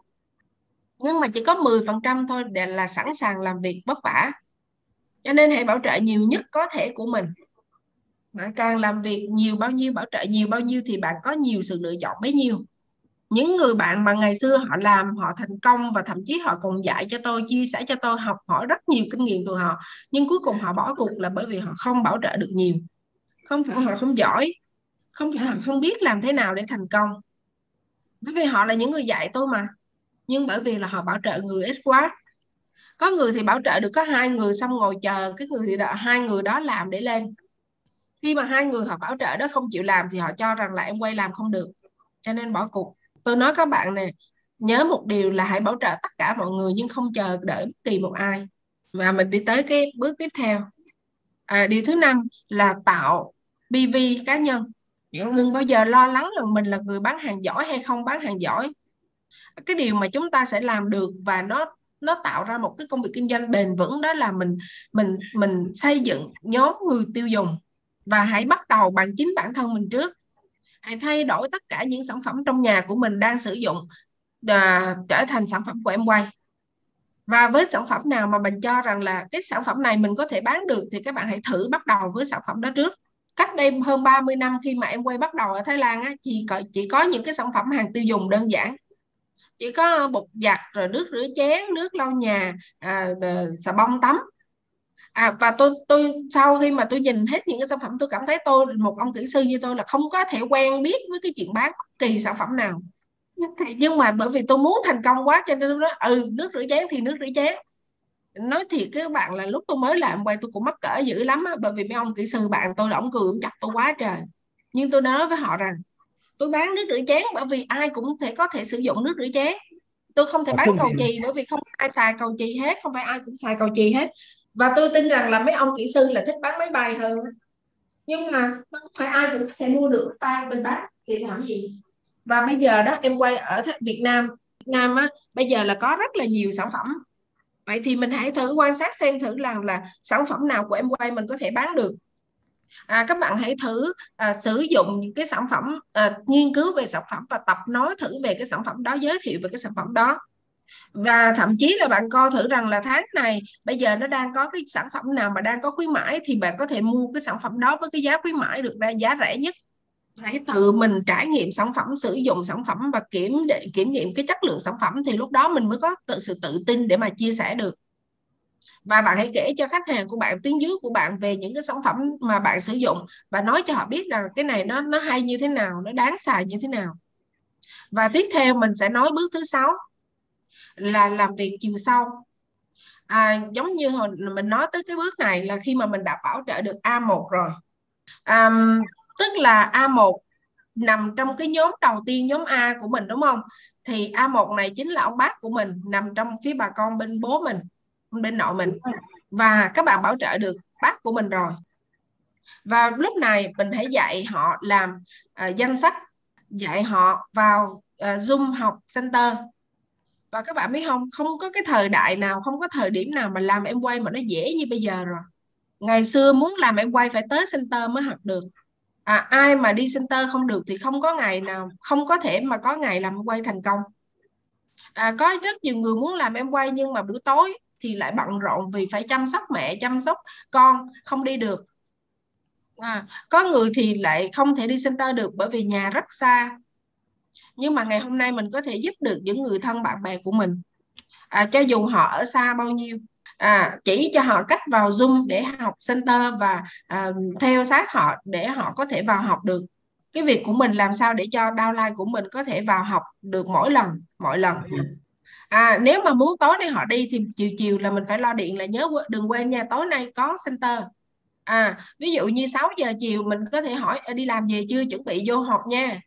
Nhưng mà chỉ có 10% thôi để là sẵn sàng làm việc vất vả. Cho nên hãy bảo trợ nhiều nhất có thể của mình. Bạn càng làm việc nhiều bao nhiêu bảo trợ nhiều bao nhiêu thì bạn có nhiều sự lựa chọn bấy nhiêu những người bạn mà ngày xưa họ làm, họ thành công và thậm chí họ còn dạy cho tôi, chia sẻ cho tôi, học hỏi rất nhiều kinh nghiệm từ họ, nhưng cuối cùng họ bỏ cuộc là bởi vì họ không bảo trợ được nhiều. Không phải họ không giỏi, không phải họ không biết làm thế nào để thành công. Bởi vì họ là những người dạy tôi mà, nhưng bởi vì là họ bảo trợ người ít quá. Có người thì bảo trợ được có hai người, xong ngồi chờ cái người thì đợi hai người đó làm để lên. Khi mà hai người họ bảo trợ đó không chịu làm thì họ cho rằng là em quay làm không được, cho nên bỏ cuộc tôi nói các bạn nè nhớ một điều là hãy bảo trợ tất cả mọi người nhưng không chờ đợi bất kỳ một ai. Và mình đi tới cái bước tiếp theo. À, điều thứ năm là tạo BV cá nhân. Đừng bao giờ lo lắng là mình là người bán hàng giỏi hay không bán hàng giỏi. Cái điều mà chúng ta sẽ làm được và nó nó tạo ra một cái công việc kinh doanh bền vững đó là mình mình mình xây dựng nhóm người tiêu dùng. Và hãy bắt đầu bằng chính bản thân mình trước hãy thay đổi tất cả những sản phẩm trong nhà của mình đang sử dụng à, trở thành sản phẩm của em quay. Và với sản phẩm nào mà mình cho rằng là cái sản phẩm này mình có thể bán được thì các bạn hãy thử bắt đầu với sản phẩm đó trước. Cách đây hơn 30 năm khi mà em quay bắt đầu ở Thái Lan á chỉ có chỉ có những cái sản phẩm hàng tiêu dùng đơn giản. Chỉ có bột giặt rồi nước rửa chén nước lau nhà à, xà bông tắm à và tôi tôi sau khi mà tôi nhìn hết những cái sản phẩm tôi cảm thấy tôi một ông kỹ sư như tôi là không có thể quen biết với cái chuyện bán bất kỳ sản phẩm nào. Nhưng mà bởi vì tôi muốn thành công quá cho nên tôi nói ừ nước rửa chén thì nước rửa chén. Nói thiệt các bạn là lúc tôi mới làm quay tôi cũng mắc cỡ dữ lắm á bởi vì mấy ông kỹ sư bạn tôi là ông cười ông chặt tôi quá trời. Nhưng tôi nói với họ rằng tôi bán nước rửa chén bởi vì ai cũng thể có thể sử dụng nước rửa chén. Tôi không thể bán cầu chì bởi vì không ai xài cầu chì hết không phải ai cũng xài cầu chì hết và tôi tin rằng là mấy ông kỹ sư là thích bán máy bay hơn. Nhưng mà không phải ai cũng có thể mua được tay bên bán thì làm gì? Và bây giờ đó em quay ở Việt Nam. Việt Nam á bây giờ là có rất là nhiều sản phẩm. Vậy thì mình hãy thử quan sát xem thử rằng là sản phẩm nào của em quay mình có thể bán được. À, các bạn hãy thử à, sử dụng những cái sản phẩm à, nghiên cứu về sản phẩm và tập nói thử về cái sản phẩm đó giới thiệu về cái sản phẩm đó và thậm chí là bạn coi thử rằng là tháng này bây giờ nó đang có cái sản phẩm nào mà đang có khuyến mãi thì bạn có thể mua cái sản phẩm đó với cái giá khuyến mãi được ra giá rẻ nhất. Hãy tự mình trải nghiệm sản phẩm sử dụng sản phẩm và kiểm để kiểm nghiệm cái chất lượng sản phẩm thì lúc đó mình mới có tự sự tự tin để mà chia sẻ được. Và bạn hãy kể cho khách hàng của bạn tuyến dưới của bạn về những cái sản phẩm mà bạn sử dụng và nói cho họ biết rằng cái này nó nó hay như thế nào nó đáng xài như thế nào. Và tiếp theo mình sẽ nói bước thứ sáu là làm việc chiều sau. À, giống như hồi mình nói tới cái bước này là khi mà mình đã bảo trợ được A1 rồi. À, tức là A1 nằm trong cái nhóm đầu tiên nhóm A của mình đúng không? Thì A1 này chính là ông bác của mình nằm trong phía bà con bên bố mình bên nội mình. Và các bạn bảo trợ được bác của mình rồi. Và lúc này mình hãy dạy họ làm uh, danh sách dạy họ vào uh, Zoom học center và các bạn biết không không có cái thời đại nào không có thời điểm nào mà làm em quay mà nó dễ như bây giờ rồi. Ngày xưa muốn làm em quay phải tới center mới học được. À, ai mà đi center không được thì không có ngày nào không có thể mà có ngày làm em quay thành công. À, có rất nhiều người muốn làm em quay nhưng mà buổi tối thì lại bận rộn vì phải chăm sóc mẹ chăm sóc con không đi được. À, có người thì lại không thể đi center được bởi vì nhà rất xa nhưng mà ngày hôm nay mình có thể giúp được những người thân bạn bè của mình. À, cho dù họ ở xa bao nhiêu à, chỉ cho họ cách vào Zoom để học center và à, theo sát họ để họ có thể vào học được. Cái việc của mình làm sao để cho downline của mình có thể vào học được mỗi lần mỗi lần. À nếu mà muốn tối nay họ đi thì chiều chiều là mình phải lo điện là nhớ đừng quên nha tối nay có center. À ví dụ như 6 giờ chiều mình có thể hỏi đi làm về chưa? Chuẩn bị vô học nha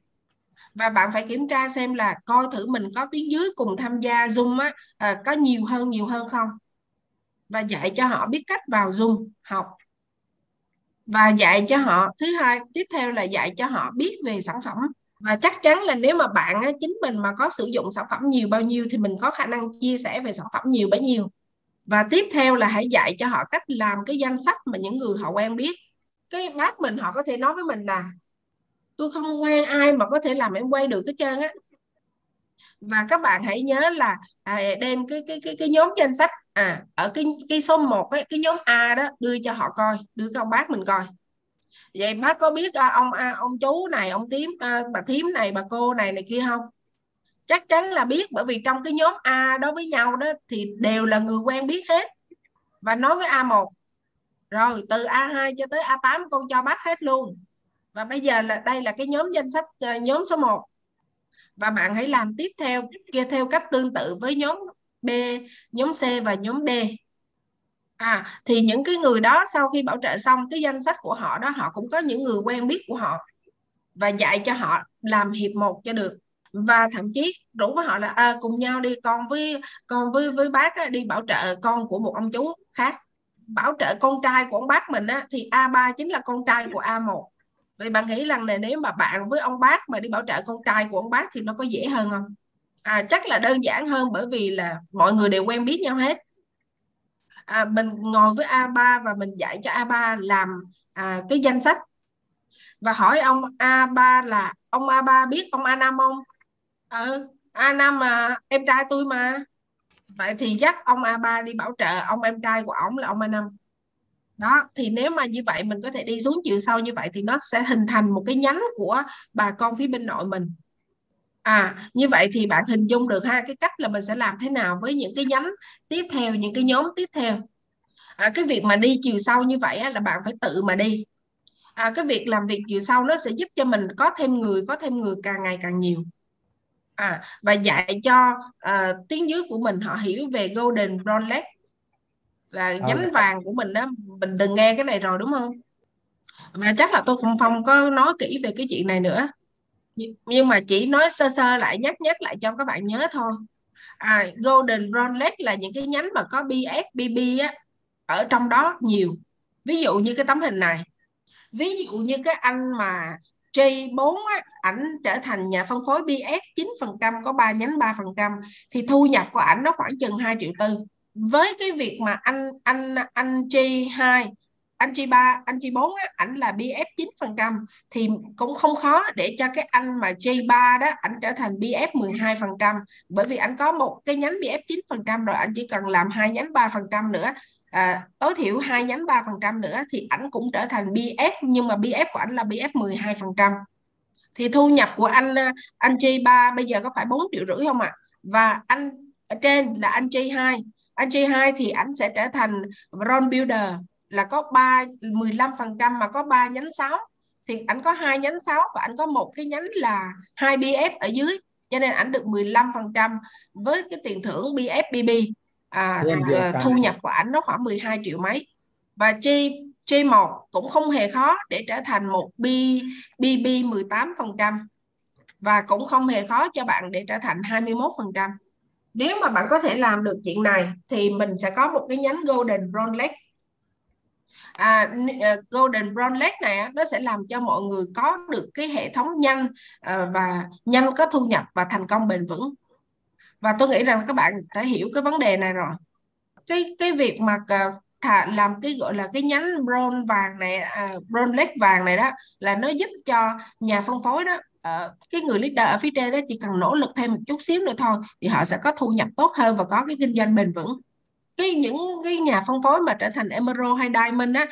và bạn phải kiểm tra xem là coi thử mình có tiếng dưới cùng tham gia Zoom á à, có nhiều hơn nhiều hơn không? Và dạy cho họ biết cách vào Zoom học. Và dạy cho họ thứ hai tiếp theo là dạy cho họ biết về sản phẩm. Và chắc chắn là nếu mà bạn á, chính mình mà có sử dụng sản phẩm nhiều bao nhiêu thì mình có khả năng chia sẻ về sản phẩm nhiều bấy nhiêu. Và tiếp theo là hãy dạy cho họ cách làm cái danh sách mà những người họ quen biết. Cái bác mình họ có thể nói với mình là tôi không quen ai mà có thể làm em quay được hết trơn á. Và các bạn hãy nhớ là à, đem cái cái cái cái nhóm danh sách à ở cái cái số 1 ấy, cái nhóm A đó đưa cho họ coi đưa cho ông bác mình coi. Vậy bác có biết à, ông à, ông chú này ông tím à, bà thím này bà cô này này kia không? Chắc chắn là biết bởi vì trong cái nhóm A đó với nhau đó thì đều là người quen biết hết. Và nói với A1 rồi từ A2 cho tới A8 con cho bác hết luôn và bây giờ là đây là cái nhóm danh sách ờ, nhóm số 1 và bạn hãy làm tiếp theo kia theo cách tương tự với nhóm B nhóm C và nhóm D. À thì những cái người đó sau khi bảo trợ xong cái danh sách của họ đó họ cũng có những người quen biết của họ và dạy cho họ làm hiệp một cho được. Và thậm chí rủ với họ là à, cùng nhau đi con với con với với bác á, đi bảo trợ con của một ông chú khác. Bảo trợ con trai của ông bác mình á, thì A3 chính là con trai của A1 vậy bạn nghĩ rằng này nếu mà bạn với ông bác mà đi bảo trợ con trai của ông bác thì nó có dễ hơn không? À chắc là đơn giản hơn bởi vì là mọi người đều quen biết nhau hết. À, mình ngồi với A3 và mình dạy cho A3 làm à, cái danh sách. Và hỏi ông A3 là ông A3 biết ông A5 không? Ừ A5 mà em trai tôi mà. Vậy thì dắt ông A3 đi bảo trợ ông em trai của ổng là ông A5 đó thì nếu mà như vậy mình có thể đi xuống chiều sâu như vậy thì nó sẽ hình thành một cái nhánh của bà con phía bên nội mình. À như vậy thì bạn hình dung được ha cái cách là mình sẽ làm thế nào với những cái nhánh tiếp theo những cái nhóm tiếp theo. À, cái việc mà đi chiều sâu như vậy á, là bạn phải tự mà đi. À, cái việc làm việc chiều sâu nó sẽ giúp cho mình có thêm người có thêm người càng ngày càng nhiều. À, và dạy cho uh, tiếng dưới của mình họ hiểu về golden brown leg là nhánh okay. vàng của mình đó mình đừng nghe cái này rồi đúng không? Mà chắc là tôi không không có nói kỹ về cái chuyện này nữa. Nhưng mà chỉ nói sơ sơ lại nhắc nhắc lại cho các bạn nhớ thôi. À, golden brown leg là những cái nhánh mà có BS BB á ở trong đó nhiều. Ví dụ như cái tấm hình này. Ví dụ như cái anh mà J4 á, ảnh trở thành nhà phân phối BS 9% có 3 nhánh 3% thì thu nhập của ảnh nó khoảng chừng 2 triệu tư với cái việc mà anh anh anh chi 2 anh chi 3 anh chi 4 á, ảnh là BF 9% thì cũng không khó để cho cái anh mà chi 3 đó ảnh trở thành BF 12% bởi vì anh có một cái nhánh BF 9% rồi anh chỉ cần làm hai nhánh 3% nữa à, tối thiểu hai nhánh 3% nữa thì ảnh cũng trở thành BF nhưng mà BF của ảnh là BF 12% thì thu nhập của anh ờ, anh chi 3 bây giờ có phải 4 triệu rưỡi không ạ à? và anh ở trên là anh chi 2 anh J2 thì ảnh sẽ trở thành Ron Builder là có 3 15% mà có 3 nhánh 6 thì ảnh có hai nhánh 6 và ảnh có một cái nhánh là 2 BF ở dưới. Cho nên ảnh được 15% với cái tiền thưởng BF BB à, à, thu nhập của ảnh nó khoảng 12 triệu mấy. Và chi chi một cũng không hề khó để trở thành một B, BB 18% và cũng không hề khó cho bạn để trở thành 21%. Nếu mà bạn có thể làm được chuyện này thì mình sẽ có một cái nhánh Golden Brown Leg. À, ờ, Golden Brown Leg này nó sẽ làm cho mọi người có được cái hệ thống nhanh ờ, và nhanh có thu nhập và thành công bền vững và tôi nghĩ rằng các bạn đã hiểu cái vấn đề này rồi cái cái việc mà ờ, thà làm cái gọi là cái nhánh bron vàng này uh, bron leg vàng này đó là nó giúp cho nhà phân phối đó uh, cái người leader ở phía trên đó chỉ cần nỗ lực thêm một chút xíu nữa thôi thì họ sẽ có thu nhập tốt hơn và có cái kinh doanh bền vững. Cái những cái nhà phân phối mà trở thành emerald hay diamond á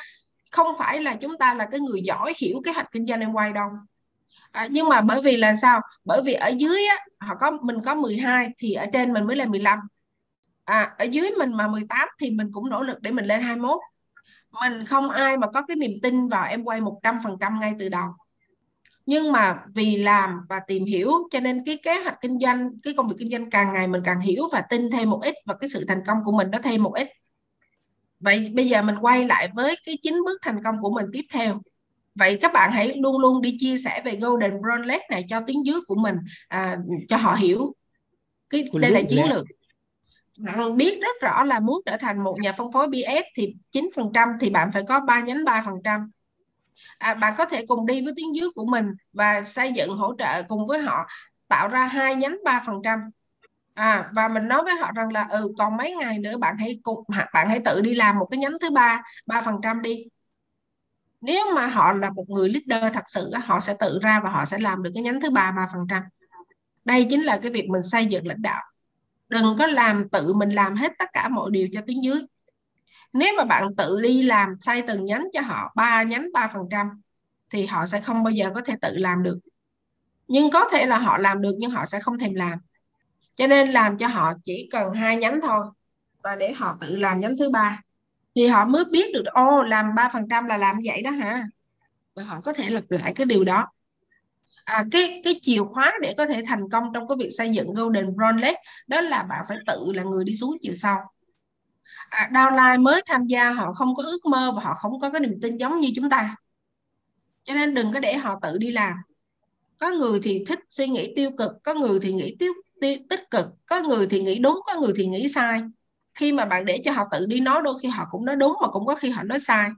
không phải là chúng ta là cái người giỏi hiểu kế hoạch kinh doanh em quay đâu. À, nhưng mà bởi vì là sao? Bởi vì ở dưới á, họ có mình có 12 thì ở trên mình mới lên 15 à, ở dưới mình mà 18 thì mình cũng nỗ lực để mình lên 21 mình không ai mà có cái niềm tin vào em quay 100% ngay từ đầu nhưng mà vì làm và tìm hiểu cho nên cái kế hoạch kinh doanh cái công việc kinh doanh càng ngày mình càng hiểu và tin thêm một ít và cái sự thành công của mình nó thêm một ít. Vậy bây giờ mình quay lại với cái chín bước thành công của mình tiếp theo. Vậy các bạn hãy luôn luôn đi chia sẻ về golden brown leg này cho tiếng dưới của mình à, cho họ hiểu. Cái đây là chiến lược. Bạn biết rất rõ là muốn trở thành một nhà phân phối BF thì 9% thì bạn phải có 3 nhánh 3%. À, bạn có thể cùng đi với tiếng dưới của mình và xây dựng hỗ trợ cùng với họ tạo ra hai nhánh ba phần trăm. À, và mình nói với họ rằng là ừ còn mấy ngày nữa bạn hãy cùng bạn hãy tự đi làm một cái nhánh thứ ba ba phần trăm đi. Nếu mà họ là một người leader thật sự họ sẽ tự ra và họ sẽ làm được cái nhánh thứ ba ba phần trăm. Đây chính là cái việc mình xây dựng lãnh đạo. Đừng có làm tự mình làm hết tất cả mọi điều cho tuyến dưới nếu mà bạn tự đi làm xây từng nhánh cho họ ba nhánh ba phần trăm thì họ sẽ không bao giờ có thể tự làm được. Nhưng có thể là họ làm được nhưng họ sẽ không thèm làm. Cho nên làm cho họ chỉ cần hai nhánh thôi và để họ tự làm nhánh thứ ba thì họ mới biết được ô làm ba phần trăm là làm vậy đó hả? Và họ có thể lặp lại cái điều đó. À, cái cái chìa khóa để có thể thành công trong cái việc xây dựng golden brown leg đó là bạn phải tự là người đi xuống chiều sau à, downline mới tham gia họ không có ước mơ và họ không có cái niềm tin giống như chúng ta. Cho nên đừng có để họ tự đi làm. Có người thì thích suy nghĩ tiêu cực có người thì nghĩ tiêu, tiêu tích cực có người thì nghĩ đúng có người thì nghĩ sai. Khi mà bạn để cho họ tự đi nói đôi khi họ cũng nói đúng mà cũng có khi họ nói sai.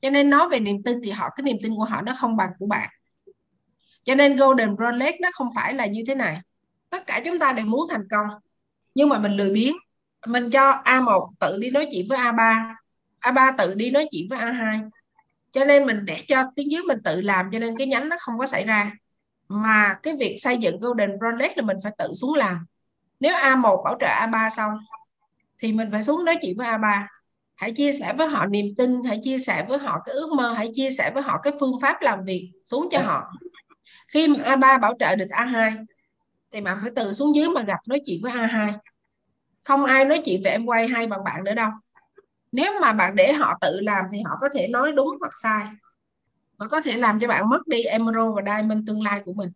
Cho nên nói về niềm tin thì họ cái niềm tin của họ nó không bằng của bạn. Cho nên golden rolex nó không phải là như thế này. Tất cả chúng ta đều muốn thành công nhưng mà mình lười biếng mình cho A1 tự đi nói chuyện với A3 A3 tự đi nói chuyện với A2 cho nên mình để cho tiếng dưới mình tự làm cho nên cái nhánh nó không có xảy ra. Mà cái việc xây dựng golden project là mình phải tự xuống làm. Nếu A1 bảo trợ A3 xong thì mình phải xuống nói chuyện với A3 hãy chia sẻ với họ niềm tin hãy chia sẻ với họ cái ước mơ hãy chia sẻ với họ cái phương pháp làm việc xuống cho họ. Khi mà A3 bảo trợ được A2 thì bạn phải từ xuống dưới mà gặp nói chuyện với A2 không ai nói chuyện về em quay hay bằng bạn nữa đâu. Nếu mà bạn để họ tự làm thì họ có thể nói đúng hoặc sai. Và có thể làm cho bạn mất đi emerald và diamond tương lai của mình.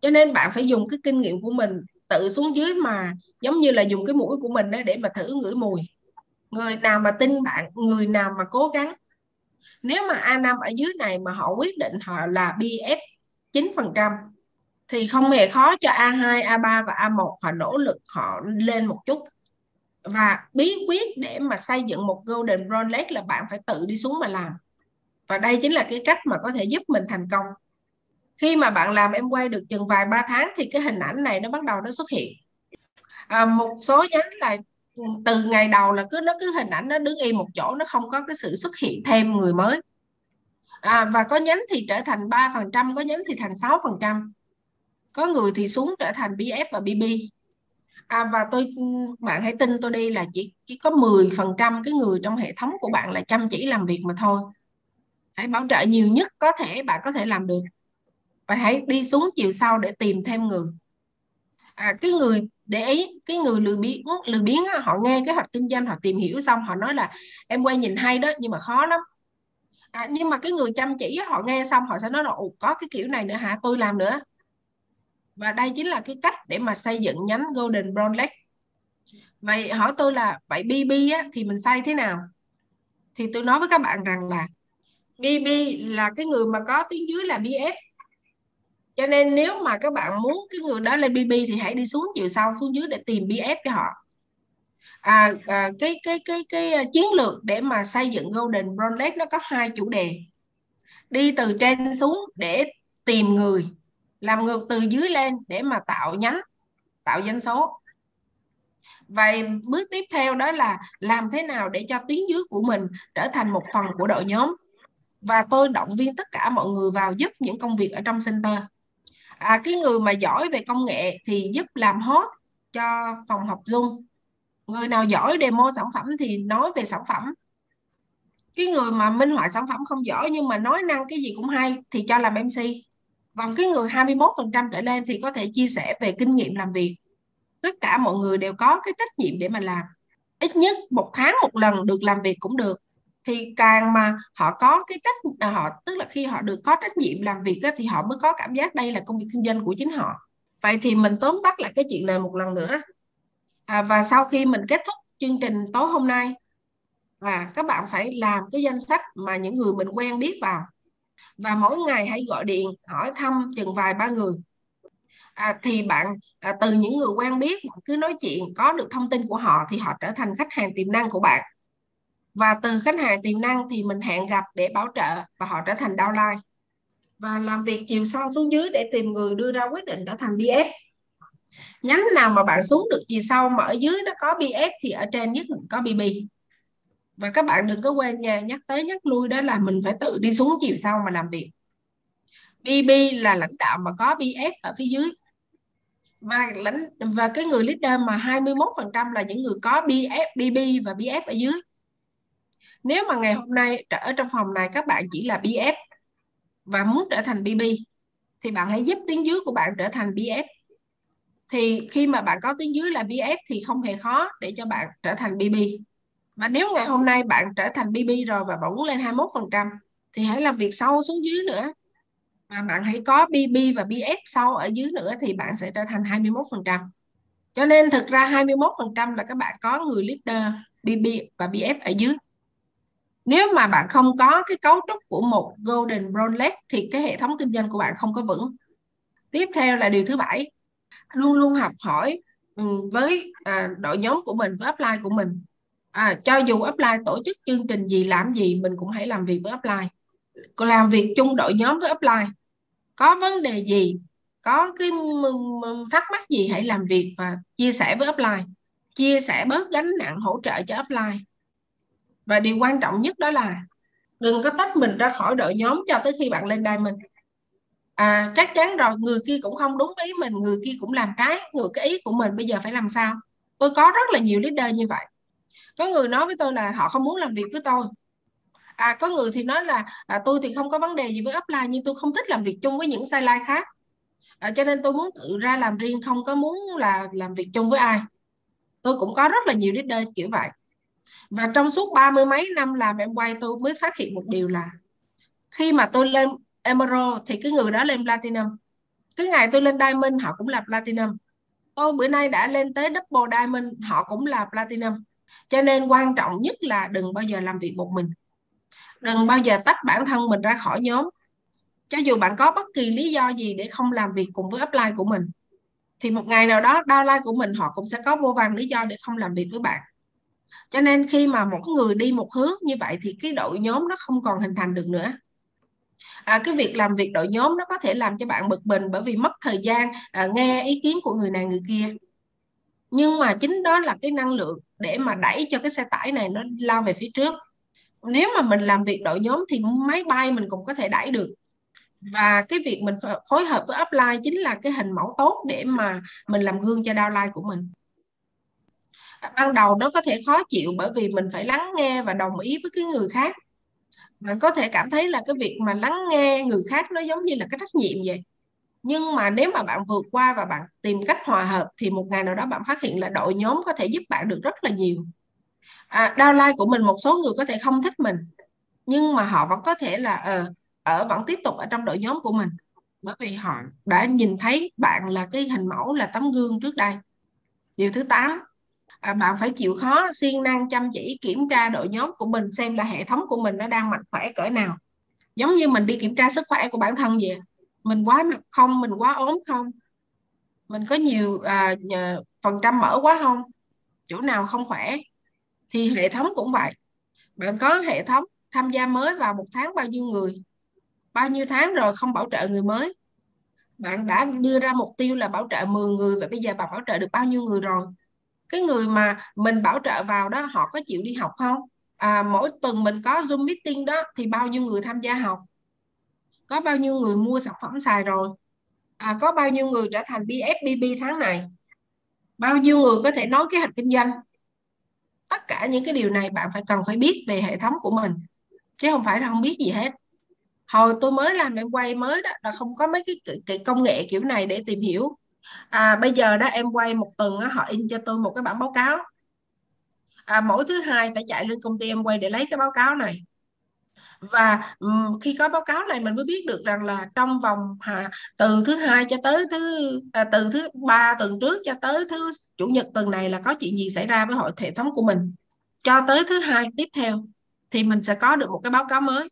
Cho nên bạn phải dùng cái kinh nghiệm của mình tự xuống dưới mà, giống như là dùng cái mũi của mình để mà thử ngửi mùi. Người nào mà tin bạn, người nào mà cố gắng. Nếu mà A5 ở dưới này mà họ quyết định họ là BF 9% thì không hề khó cho A2, A3 và A1 họ nỗ lực họ lên một chút. Và bí quyết để mà xây dựng một golden bronze là bạn phải tự đi xuống mà làm. Và đây chính là cái cách mà có thể giúp mình thành công. Khi mà bạn làm em quay được chừng vài ba tháng thì cái hình ảnh này nó bắt đầu nó xuất hiện. À, một số nhánh là từ ngày đầu là cứ nó cứ hình ảnh nó đứng yên một chỗ nó không có cái sự xuất hiện thêm người mới. À, và có nhánh thì trở thành 3% có nhánh thì thành 6% có người thì xuống trở thành BF và BB à, và tôi bạn hãy tin tôi đi là chỉ chỉ có 10% cái người trong hệ thống của bạn là chăm chỉ làm việc mà thôi. Hãy bảo trợ nhiều nhất có thể bạn có thể làm được. Và hãy đi xuống chiều sau để tìm thêm người. À, cái người để ý cái người lười biếng lười biếng họ nghe cái hoạch kinh doanh họ tìm hiểu xong họ nói là em quay nhìn hay đó nhưng mà khó lắm. À, nhưng mà cái người chăm chỉ họ nghe xong họ sẽ nói là Ồ, có cái kiểu này nữa hả? Tôi làm nữa và đây chính là cái cách để mà xây dựng nhánh Golden Brown Leg vậy hỏi tôi là vậy BB á, thì mình xây thế nào? Thì tôi nói với các bạn rằng là BB là cái người mà có tiếng dưới là BF cho nên nếu mà các bạn muốn cái người đó lên BB thì hãy đi xuống chiều sau xuống dưới để tìm BF cho họ. À, à cái cái cái cái à, chiến lược để mà xây dựng Golden Brown nó có hai chủ đề. Đi từ trên xuống để tìm người làm ngược từ dưới lên để mà tạo nhánh tạo doanh số. Vậy bước tiếp theo đó là làm thế nào để cho tuyến dưới của mình trở thành một phần của đội nhóm? Và tôi động viên tất cả mọi người vào giúp những công việc ở trong center. À, cái người mà giỏi về công nghệ thì giúp làm hot cho phòng học Zoom. Người nào giỏi demo sản phẩm thì nói về sản phẩm. Cái người mà minh họa sản phẩm không giỏi nhưng mà nói năng cái gì cũng hay thì cho làm MC còn cái người 21% trở lên thì có thể chia sẻ về kinh nghiệm làm việc. Tất cả mọi người đều có cái trách nhiệm để mà làm. Ít nhất một tháng một lần được làm việc cũng được. Thì càng mà họ có cái trách à, họ tức là khi họ được có trách nhiệm làm việc á, thì họ mới có cảm giác đây là công việc kinh doanh của chính họ. Vậy thì mình tóm tắt lại cái chuyện này một lần nữa. À, và sau khi mình kết thúc chương trình tối hôm nay và các bạn phải làm cái danh sách mà những người mình quen biết vào và mỗi ngày hãy gọi điện hỏi thăm chừng vài ba người. À, thì bạn à, từ những người quen biết bạn cứ nói chuyện có được thông tin của họ thì họ trở thành khách hàng tiềm năng của bạn. Và từ khách hàng tiềm năng thì mình hẹn gặp để bảo trợ và họ trở thành downline. Và làm việc chiều sâu xuống dưới để tìm người đưa ra quyết định trở thành BF nhánh nào mà bạn xuống được chiều sâu mà ở dưới nó có bs thì ở trên nhất định có BB và các bạn đừng có quên nha nhắc tới nhắc lui đó là mình phải tự đi xuống chiều sau mà làm việc. BB là lãnh đạo mà có BF ở phía dưới. Và lãnh và cái người leader mà 21% là những người có BF, BB và BF ở dưới. Nếu mà ngày hôm nay ở trong phòng này các bạn chỉ là BF và muốn trở thành BB thì bạn hãy giúp tiếng dưới của bạn trở thành BF thì khi mà bạn có tiếng dưới là BF thì không hề khó để cho bạn trở thành BB và nếu ngày hôm nay bạn trở thành BB rồi và bạn muốn lên 21% thì hãy làm việc sâu xuống dưới nữa. Và bạn hãy có BB và BF sâu ở dưới nữa thì bạn sẽ trở thành 21% cho nên thực ra 21% là các bạn có người leader BB và BF ở dưới. Nếu mà bạn không có cái cấu trúc của một golden brown leg thì cái hệ thống kinh doanh của bạn không có vững. Tiếp theo là điều thứ bảy, luôn luôn học hỏi ừ, với à, đội nhóm của mình, với upline của mình à, cho dù upline tổ chức chương trình gì làm gì mình cũng hãy làm việc với upline làm việc chung đội nhóm với upline có vấn đề gì có cái thắc mắc gì hãy làm việc và chia sẻ với upline chia sẻ bớt gánh nặng hỗ trợ cho upline và điều quan trọng nhất đó là đừng có tách mình ra khỏi đội nhóm cho tới khi bạn lên diamond. À, chắc chắn rồi người kia cũng không đúng ý mình người kia cũng làm trái người cái ý của mình bây giờ phải làm sao? Tôi có rất là nhiều leader như vậy có người nói với tôi là họ không muốn làm việc với tôi. À có người thì nói là à, tôi thì không có vấn đề gì với upline nhưng tôi không thích làm việc chung với những sideline khác. À, cho nên tôi muốn tự ra làm riêng không có muốn là làm việc chung với ai. Tôi cũng có rất là nhiều leader kiểu vậy. Và trong suốt ba mươi mấy năm làm em quay tôi mới phát hiện một điều là khi mà tôi lên Emerald thì cái người đó lên Platinum. Cái ngày tôi lên Diamond họ cũng là Platinum. Tôi bữa nay đã lên tới Double Diamond họ cũng là Platinum cho nên quan trọng nhất là đừng bao giờ làm việc một mình. Đừng bao giờ tách bản thân mình ra khỏi nhóm. Cho dù bạn có bất kỳ lý do gì để không làm việc cùng với upline của mình thì một ngày nào đó downline của mình họ cũng sẽ có vô vàng lý do để không làm việc với bạn. Cho nên khi mà một người đi một hướng như vậy thì cái đội nhóm nó không còn hình thành được nữa. À, cái việc làm việc đội nhóm nó có thể làm cho bạn bực mình bởi vì mất thời gian à, nghe ý kiến của người này người kia. Nhưng mà chính đó là cái năng lượng để mà đẩy cho cái xe tải này nó lao về phía trước. Nếu mà mình làm việc đội nhóm thì máy bay mình cũng có thể đẩy được. Và cái việc mình phối hợp với upline chính là cái hình mẫu tốt để mà mình làm gương cho downline của mình. Ban đầu nó có thể khó chịu bởi vì mình phải lắng nghe và đồng ý với cái người khác. Bạn có thể cảm thấy là cái việc mà lắng nghe người khác nó giống như là cái trách nhiệm vậy nhưng mà nếu mà bạn vượt qua và bạn tìm cách hòa hợp thì một ngày nào đó bạn phát hiện là đội nhóm có thể giúp bạn được rất là nhiều. À, downline của mình một số người có thể không thích mình nhưng mà họ vẫn có thể là ờ ở vẫn tiếp tục ở trong đội nhóm của mình. Bởi vì họ đã nhìn thấy bạn là cái hình mẫu là tấm gương trước đây. Điều thứ 8 à, bạn phải chịu khó siêng năng chăm chỉ kiểm tra đội nhóm của mình xem là hệ thống của mình nó đang mạnh khỏe cỡ nào. Giống như mình đi kiểm tra sức khỏe của bản thân vậy mình quá mập không mình quá ốm không? Mình có nhiều à, phần trăm mỡ quá không? Chỗ nào không khỏe? Thì hệ thống cũng vậy. Bạn có hệ thống tham gia mới vào một tháng bao nhiêu người? Bao nhiêu tháng rồi không bảo trợ người mới? Bạn đã đưa ra mục tiêu là bảo trợ 10 người và bây giờ bạn bảo trợ được bao nhiêu người rồi? Cái người mà mình bảo trợ vào đó họ có chịu đi học không? À, mỗi tuần mình có zoom meeting đó thì bao nhiêu người tham gia học? Có bao nhiêu người mua sản phẩm xài rồi? À, có bao nhiêu người trở thành BFBB tháng này? Bao nhiêu người có thể nói kế hoạch kinh doanh? Tất cả những cái điều này bạn phải cần phải biết về hệ thống của mình chứ không phải là không biết gì hết. Hồi tôi mới làm em quay mới đó là không có mấy cái, cái công nghệ kiểu này để tìm hiểu. À, bây giờ đó em quay một tuần đó, họ in cho tôi một cái bản báo cáo. À, mỗi thứ hai phải chạy lên công ty em quay để lấy cái báo cáo này và um, khi có báo cáo này mình mới biết được rằng là trong vòng à, từ thứ hai cho tới thứ à, từ thứ ba tuần trước cho tới thứ chủ nhật tuần này là có chuyện gì xảy ra với hội hệ thống của mình. Cho tới thứ hai tiếp theo thì mình sẽ có được một cái báo cáo mới.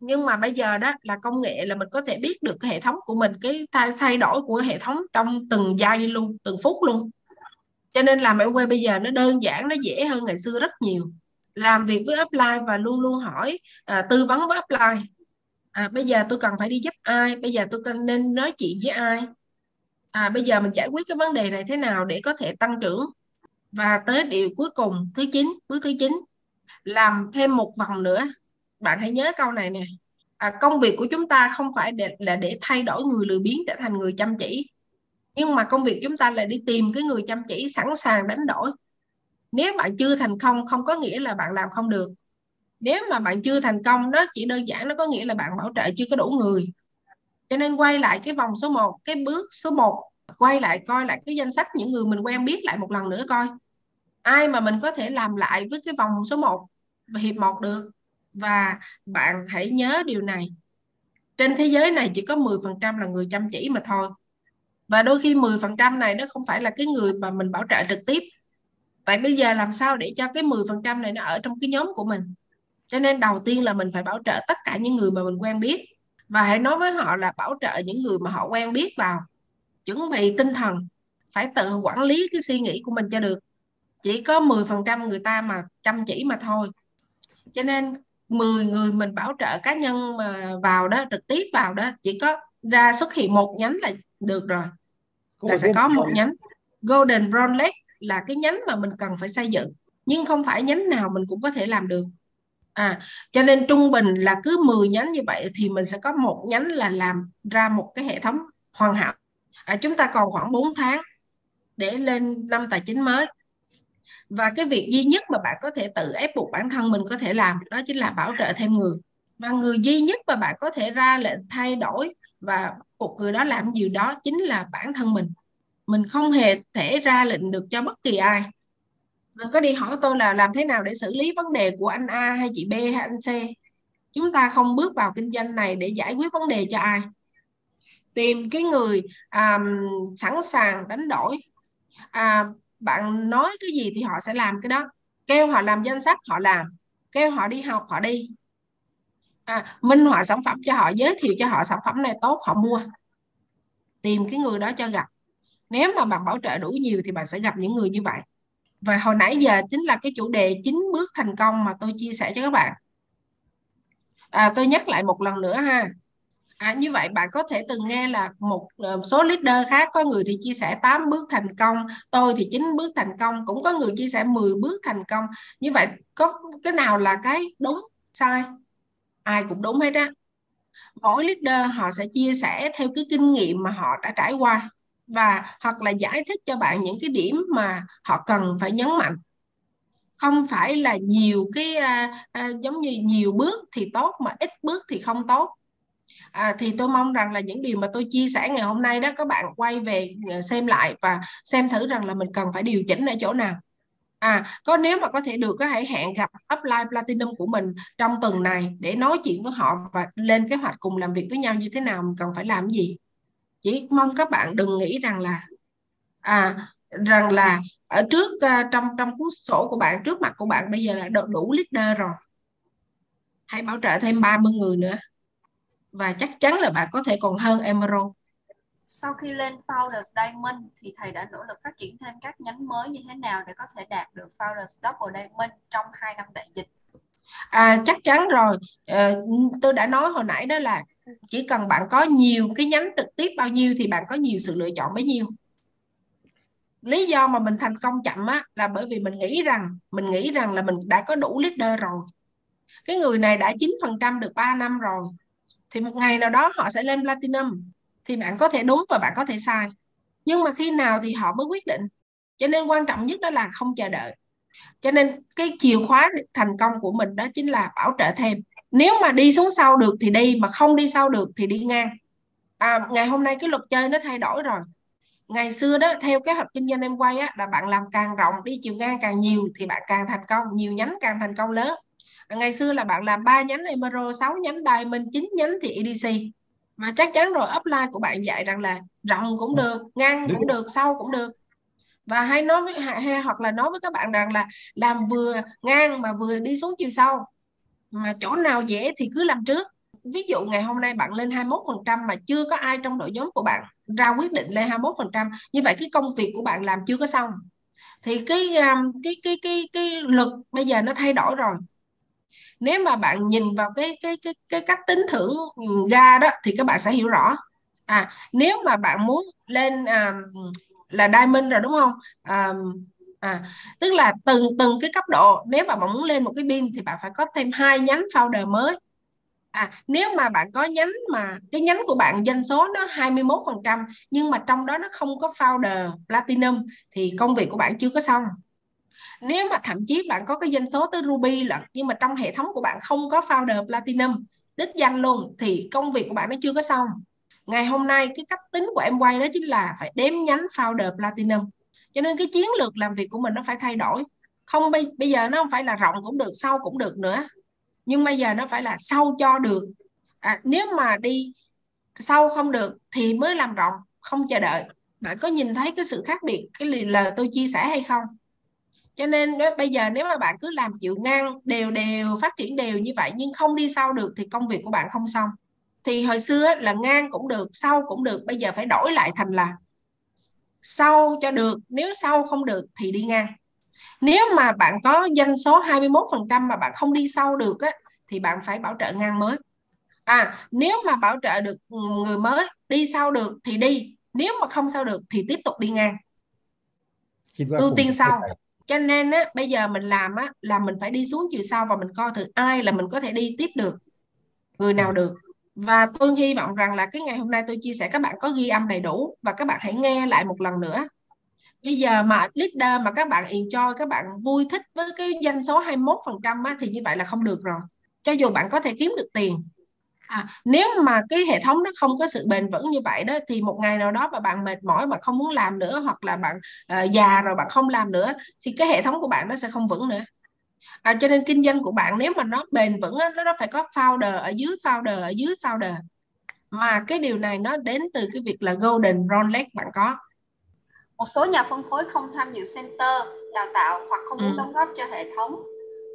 Nhưng mà bây giờ đó là công nghệ là mình có thể biết được cái hệ thống của mình cái thay, thay đổi của hệ thống trong từng giây luôn từng phút luôn. Cho nên làm em quay bây giờ nó đơn giản nó dễ hơn ngày xưa rất nhiều làm việc với upline và luôn luôn hỏi à, tư vấn với upline à, bây giờ tôi cần phải đi giúp ai? Bây giờ tôi cần nên nói chuyện với ai? À, bây giờ mình giải quyết cái vấn đề này thế nào để có thể tăng trưởng? Và tới điều cuối cùng thứ chín bước thứ chín làm thêm một vòng nữa. Bạn hãy nhớ câu này nè. À, công việc của chúng ta không phải để, là để thay đổi người lười biếng trở thành người chăm chỉ. Nhưng mà công việc chúng ta là đi tìm cái người chăm chỉ sẵn sàng đánh đổi nếu bạn chưa thành công, không có nghĩa là bạn làm không được. Nếu mà bạn chưa thành công nó chỉ đơn giản nó có nghĩa là bạn bảo trợ chưa có đủ người. Cho nên quay lại cái vòng số 1 cái bước số 1 quay lại coi lại cái danh sách những người mình quen biết lại một lần nữa coi. Ai mà mình có thể làm lại với cái vòng số 1 và hiệp 1 được? Và bạn hãy nhớ điều này. Trên thế giới này chỉ có 10% là người chăm chỉ mà thôi. Và đôi khi 10% này nó không phải là cái người mà mình bảo trợ trực tiếp vậy bây giờ làm sao để cho cái 10% này nó ở trong cái nhóm của mình? Cho nên đầu tiên là mình phải bảo trợ tất cả những người mà mình quen biết. Và hãy nói với họ là bảo trợ những người mà họ quen biết vào. Chuẩn bị tinh thần phải tự quản lý cái suy nghĩ của mình cho được. Chỉ có 10% người ta mà chăm chỉ mà thôi. Cho nên 10 người mình bảo trợ cá nhân mà vào đó trực tiếp vào đó chỉ có ra xuất hiện một nhánh là được rồi. Là sẽ có một nhánh Golden Brown Lake là cái nhánh mà mình cần phải xây dựng. Nhưng không phải nhánh nào mình cũng có thể làm được. À cho nên trung bình là cứ 10 nhánh như vậy thì mình sẽ có một nhánh là làm ra một cái hệ thống hoàn hảo. À, chúng ta còn khoảng 4 tháng để lên năm tài chính mới. Và cái việc duy nhất mà bạn có thể tự ép buộc bản thân mình có thể làm đó chính là bảo trợ thêm người. Và người duy nhất mà bạn có thể ra lệnh thay đổi và buộc người đó làm gì đó chính là bản thân mình mình không hề thể ra lệnh được cho bất kỳ ai. Đừng có đi hỏi tôi là làm thế nào để xử lý vấn đề của anh A hay chị B hay anh C. Chúng ta không bước vào kinh doanh này để giải quyết vấn đề cho ai. Tìm cái người um, sẵn sàng đánh đổi. À, bạn nói cái gì thì họ sẽ làm cái đó. Kêu họ làm danh sách họ làm. Kêu họ đi học họ đi. À, minh họa sản phẩm cho họ giới thiệu cho họ sản phẩm này tốt họ mua. Tìm cái người đó cho gặp nếu mà bạn bảo trợ đủ nhiều thì bạn sẽ gặp những người như vậy và hồi nãy giờ chính là cái chủ đề chín bước thành công mà tôi chia sẻ cho các bạn à, tôi nhắc lại một lần nữa ha À, như vậy bạn có thể từng nghe là một ờ, số leader khác có người thì chia sẻ 8 bước thành công, tôi thì chín bước thành công, cũng có người chia sẻ 10 bước thành công. Như vậy có cái nào là cái đúng sai? Ai cũng đúng hết á. Mỗi leader họ sẽ chia sẻ theo cái kinh nghiệm mà họ đã trải qua và hoặc là giải thích cho bạn những cái điểm mà họ cần phải nhấn mạnh. Không phải là nhiều cái à, à, giống như nhiều bước thì tốt mà ít bước thì không tốt. À, thì tôi mong rằng là những điều mà tôi chia sẻ ngày hôm nay đó các bạn quay về à, xem lại và xem thử rằng là mình cần phải điều chỉnh ở chỗ nào. À có nếu mà có thể được có hãy hẹn gặp upline platinum của mình trong tuần này để nói chuyện với họ và lên kế hoạch cùng làm việc với nhau như thế nào mình cần phải làm gì? Chỉ mong các bạn đừng nghĩ rằng là à rằng là ở trước uh, trong trong cuốn sổ của bạn trước mặt của bạn bây giờ là đủ leader rồi hãy bảo trợ thêm 30 người nữa và chắc chắn là bạn có thể còn hơn Emerald. Sau khi lên Founders Diamond thì thầy đã nỗ lực phát triển thêm các nhánh mới như thế nào để có thể đạt được Founders Double Diamond trong 2 năm đại dịch? À, chắc chắn rồi. À, tôi đã nói hồi nãy đó là chỉ cần bạn có nhiều cái nhánh trực tiếp bao nhiêu thì bạn có nhiều sự lựa chọn bấy nhiêu. Lý do mà mình thành công chậm á là bởi vì mình nghĩ rằng, mình nghĩ rằng là mình đã có đủ leader rồi. Cái người này đã 9% được 3 năm rồi. Thì một ngày nào đó họ sẽ lên platinum. Thì bạn có thể đúng và bạn có thể sai. Nhưng mà khi nào thì họ mới quyết định. Cho nên quan trọng nhất đó là không chờ đợi. Cho nên cái chìa khóa thành công của mình đó chính là bảo trợ thêm nếu mà đi xuống sau được thì đi mà không đi sau được thì đi ngang. À, ngày hôm nay cái luật chơi nó thay đổi rồi. Ngày xưa đó theo kế hoạch kinh doanh em quay á là bạn làm càng rộng đi chiều ngang càng nhiều thì bạn càng thành công nhiều nhánh càng thành công lớn. Ngày xưa là bạn làm 3 nhánh Emerald 6 nhánh Diamond 9 nhánh thì EDC và chắc chắn rồi upline của bạn dạy rằng là rộng cũng được ngang cũng được sâu cũng được. Và hay nói với hay, hoặc là nói với các bạn rằng là làm vừa ngang mà vừa đi xuống chiều sâu mà chỗ nào dễ thì cứ làm trước. Ví dụ ngày hôm nay bạn lên 21% mà chưa có ai trong đội nhóm của bạn ra quyết định lên 21% như vậy cái công việc của bạn làm chưa có xong. Thì cái um, cái cái cái cái luật bây giờ nó thay đổi rồi. Nếu mà bạn nhìn vào cái cái cái cái cách tính thưởng ga đó thì các bạn sẽ hiểu rõ. À nếu mà bạn muốn lên à, là diamond rồi đúng không? À, à, tức là từng từng cái cấp độ nếu mà bạn muốn lên một cái pin thì bạn phải có thêm hai nhánh founder mới. À nếu mà bạn có nhánh mà cái nhánh của bạn doanh số nó 21% nhưng mà trong đó nó không có founder platinum thì công việc của bạn chưa có xong. Nếu mà thậm chí bạn có cái doanh số tới ruby lận nhưng mà trong hệ thống của bạn không có founder platinum đích danh luôn thì công việc của bạn nó chưa có xong. Ngày hôm nay cái cách tính của em quay đó chính là phải đếm nhánh founder platinum cho nên cái chiến lược làm việc của mình nó phải thay đổi. Không bây, bây giờ nó không phải là rộng cũng được sâu cũng được nữa. Nhưng bây giờ nó phải là sâu cho được. À, nếu mà đi sâu không được thì mới làm rộng không chờ đợi. Bạn có nhìn thấy cái sự khác biệt cái lời tôi chia sẻ hay không? Cho nên bây giờ nếu mà bạn cứ làm chịu ngang đều đều phát triển đều như vậy nhưng không đi sâu được thì công việc của bạn không xong. Thì hồi xưa là ngang cũng được sâu cũng được bây giờ phải đổi lại thành là sâu cho được nếu sâu không được thì đi ngang. Nếu mà bạn có doanh số 21% mà bạn không đi sâu được á, thì bạn phải bảo trợ ngang mới. À nếu mà bảo trợ được người mới đi sâu được thì đi nếu mà không sâu được thì tiếp tục đi ngang. Ưu tiên sau. cho nên á, bây giờ mình làm á, là mình phải đi xuống chiều sâu và mình coi thử ai là mình có thể đi tiếp được người nào được và tôi hy vọng rằng là cái ngày hôm nay tôi chia sẻ các bạn có ghi âm đầy đủ và các bạn hãy nghe lại một lần nữa. Bây giờ mà leader mà các bạn enjoy các bạn vui thích với cái doanh số 21% trăm thì như vậy là không được rồi. Cho dù bạn có thể kiếm được tiền. À, nếu mà cái hệ thống nó không có sự bền vững như vậy đó thì một ngày nào đó mà bạn mệt mỏi bạn không muốn làm nữa hoặc là bạn uh, già rồi bạn không làm nữa thì cái hệ thống của bạn nó sẽ không vững nữa à, cho nên kinh doanh của bạn nếu mà nó bền vững á, nó nó phải có founder ở dưới founder ở dưới founder mà cái điều này nó đến từ cái việc là golden rolex bạn có một số nhà phân phối không tham dự center đào tạo hoặc không muốn ừ. đóng góp cho hệ thống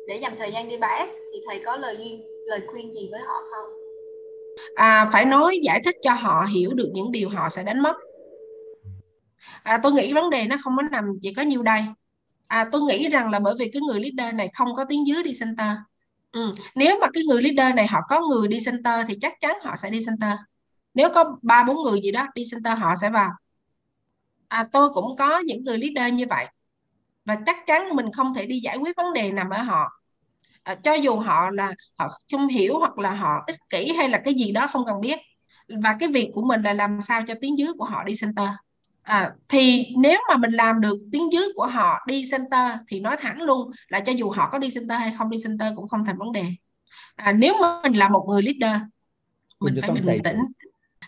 để dành thời gian đi 3S thì thầy có lời duyên lời khuyên gì với họ không? À, phải nói giải thích cho họ hiểu được những điều họ sẽ đánh mất. À, tôi nghĩ vấn đề nó không có nằm chỉ có nhiêu đây. À, tôi nghĩ rằng là bởi vì cái người leader này không có tiếng dưới đi center. Ừ. Nếu mà cái người leader này họ có người đi center thì chắc chắn họ sẽ đi center. Nếu có ba bốn người gì đó đi center họ sẽ vào. À, tôi cũng có những người leader như vậy và chắc chắn mình không thể đi giải quyết vấn đề nằm ở họ à, cho dù họ là họ không hiểu hoặc là họ ích kỷ hay là cái gì đó không cần biết và cái việc của mình là làm sao cho tiếng dưới của họ đi center à, thì nếu mà mình làm được tiếng dưới của họ đi center thì nói thẳng luôn là cho dù họ có đi center hay không đi center cũng không thành vấn đề. À, nếu mà mình là một người leader mình phải bình tĩnh.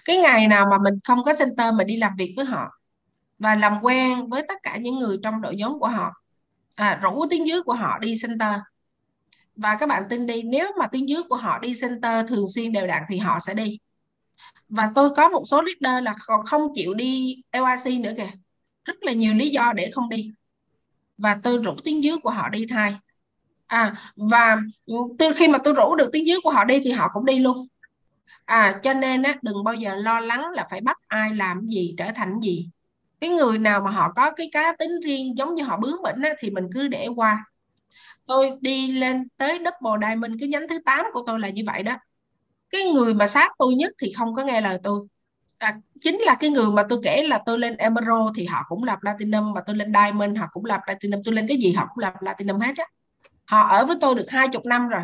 Cái ngày nào mà mình không có center mà đi làm việc với họ và làm quen với tất cả những người trong đội nhóm của họ à, rủ tiếng dưới của họ đi center. Và các bạn tin đi nếu mà tiếng dưới của họ đi center thường xuyên đều đặn thì họ sẽ đi và tôi có một số leader là còn không chịu đi LIC nữa kìa. Rất là nhiều lý do để không đi. Và tôi rủ tiếng dưới của họ đi thay. À và tôi khi mà tôi rủ được tiếng dưới của họ đi thì họ cũng đi luôn. À cho nên á đừng bao giờ lo lắng là phải bắt ai làm gì trở thành gì. Cái người nào mà họ có cái cá tính riêng giống như họ bướng bỉnh á, thì mình cứ để qua. Tôi đi lên tới double diamond cái nhánh thứ 8 của tôi là như vậy đó cái người mà sát tôi nhất thì không có nghe lời tôi. À, chính là cái người mà tôi kể là tôi lên emerald thì họ cũng là platinum mà tôi lên diamond họ cũng là platinum tôi lên cái gì họ cũng là platinum hết á. Họ ở với tôi được hai chục năm rồi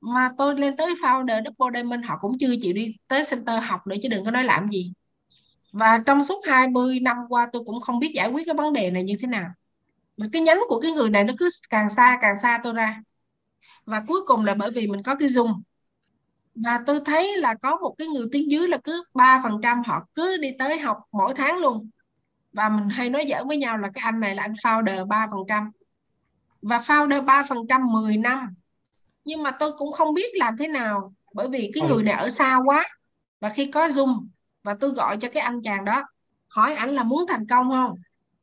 mà tôi lên tới founder double diamond họ cũng chưa chịu đi tới center học nữa chứ đừng có nói làm gì. Và trong suốt 20 năm qua tôi cũng không biết giải quyết cái vấn đề này như thế nào. Và cái nhánh của cái người này nó cứ càng xa càng xa tôi ra. Và cuối cùng là bởi vì mình có cái zoom và tôi thấy là có một cái người tiếng dưới là cứ 3% họ cứ đi tới học mỗi tháng luôn. Và mình hay nói giỡn với nhau là cái anh này là anh founder 3% và founder 3% 10 năm. Nhưng mà tôi cũng không biết làm thế nào bởi vì cái người này ở xa quá. Và khi có zoom và tôi gọi cho cái anh chàng đó hỏi ảnh là muốn thành công không?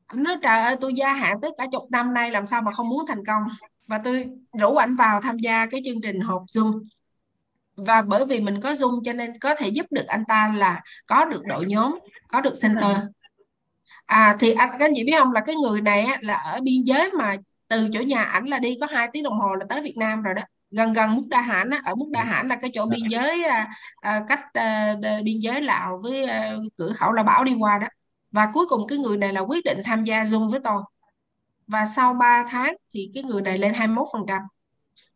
Anh nói trời ơi tôi gia hạn tất cả chục năm nay làm sao mà không muốn thành công? Và tôi rủ ảnh vào tham gia cái chương trình hộp zoom và bởi vì mình có zoom cho nên có thể giúp được anh ta là có được đội nhóm có được center. À thì anh các anh chị biết không? Là cái người này á, là ở biên giới mà từ chỗ nhà ảnh là đi có hai tiếng đồng hồ là tới Việt Nam rồi đó. Gần gần Muốc Đa Hãn á, ở Muốc Đa Hãn là cái chỗ biên giới à, à, cách à, biên giới Lào với à, cửa khẩu La Bảo đi qua đó. Và cuối cùng cái người này là quyết định tham gia Zoom với tôi. Và sau 3 tháng thì cái người này lên 21%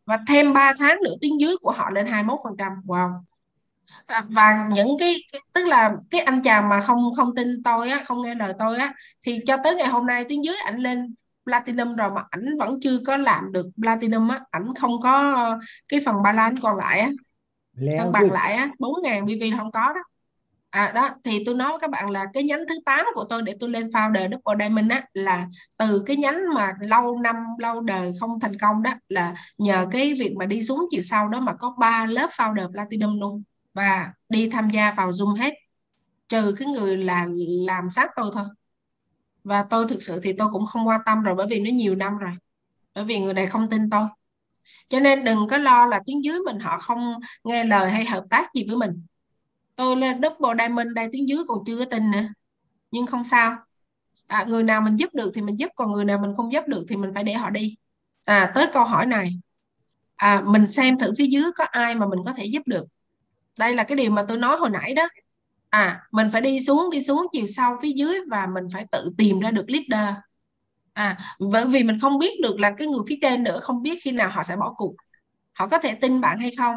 và thêm 3 tháng nữa tiếng dưới của họ lên 21% wow. À, và những cái, cái tức là cái anh chàng mà không không tin tôi á không nghe lời tôi á thì cho tới ngày hôm nay tiếng dưới ảnh lên platinum rồi mà ảnh vẫn chưa có làm được platinum á ảnh không có cái phần balance còn lại á. Cân bằng lại á bốn ngàn BV không có đó À đó, thì tôi nói với các bạn là cái nhánh thứ 8 của tôi để tôi lên founder double diamond á, là từ cái nhánh mà lâu năm, lâu đời không thành công đó, là nhờ cái việc mà đi xuống chiều sau đó mà có ba lớp founder platinum luôn và đi tham gia vào Zoom hết, trừ cái người là làm sát tôi thôi. Và tôi thực sự thì tôi cũng không quan tâm rồi bởi vì nó nhiều năm rồi, bởi vì người này không tin tôi. Cho nên đừng có lo là tiếng dưới mình họ không nghe lời hay hợp tác gì với mình tôi lên double diamond đây tiếng dưới còn chưa có tin nữa nhưng không sao. À, người nào mình giúp được thì mình giúp còn người nào mình không giúp được thì mình phải để họ đi. À tới câu hỏi này. À mình xem thử phía dưới có ai mà mình có thể giúp được. Đây là cái điều mà tôi nói hồi nãy đó. À mình phải đi xuống đi xuống chiều sau phía dưới và mình phải tự tìm ra được leader. À bởi vì mình không biết được là cái người phía trên nữa không biết khi nào họ sẽ bỏ cuộc. Họ có thể tin bạn hay không?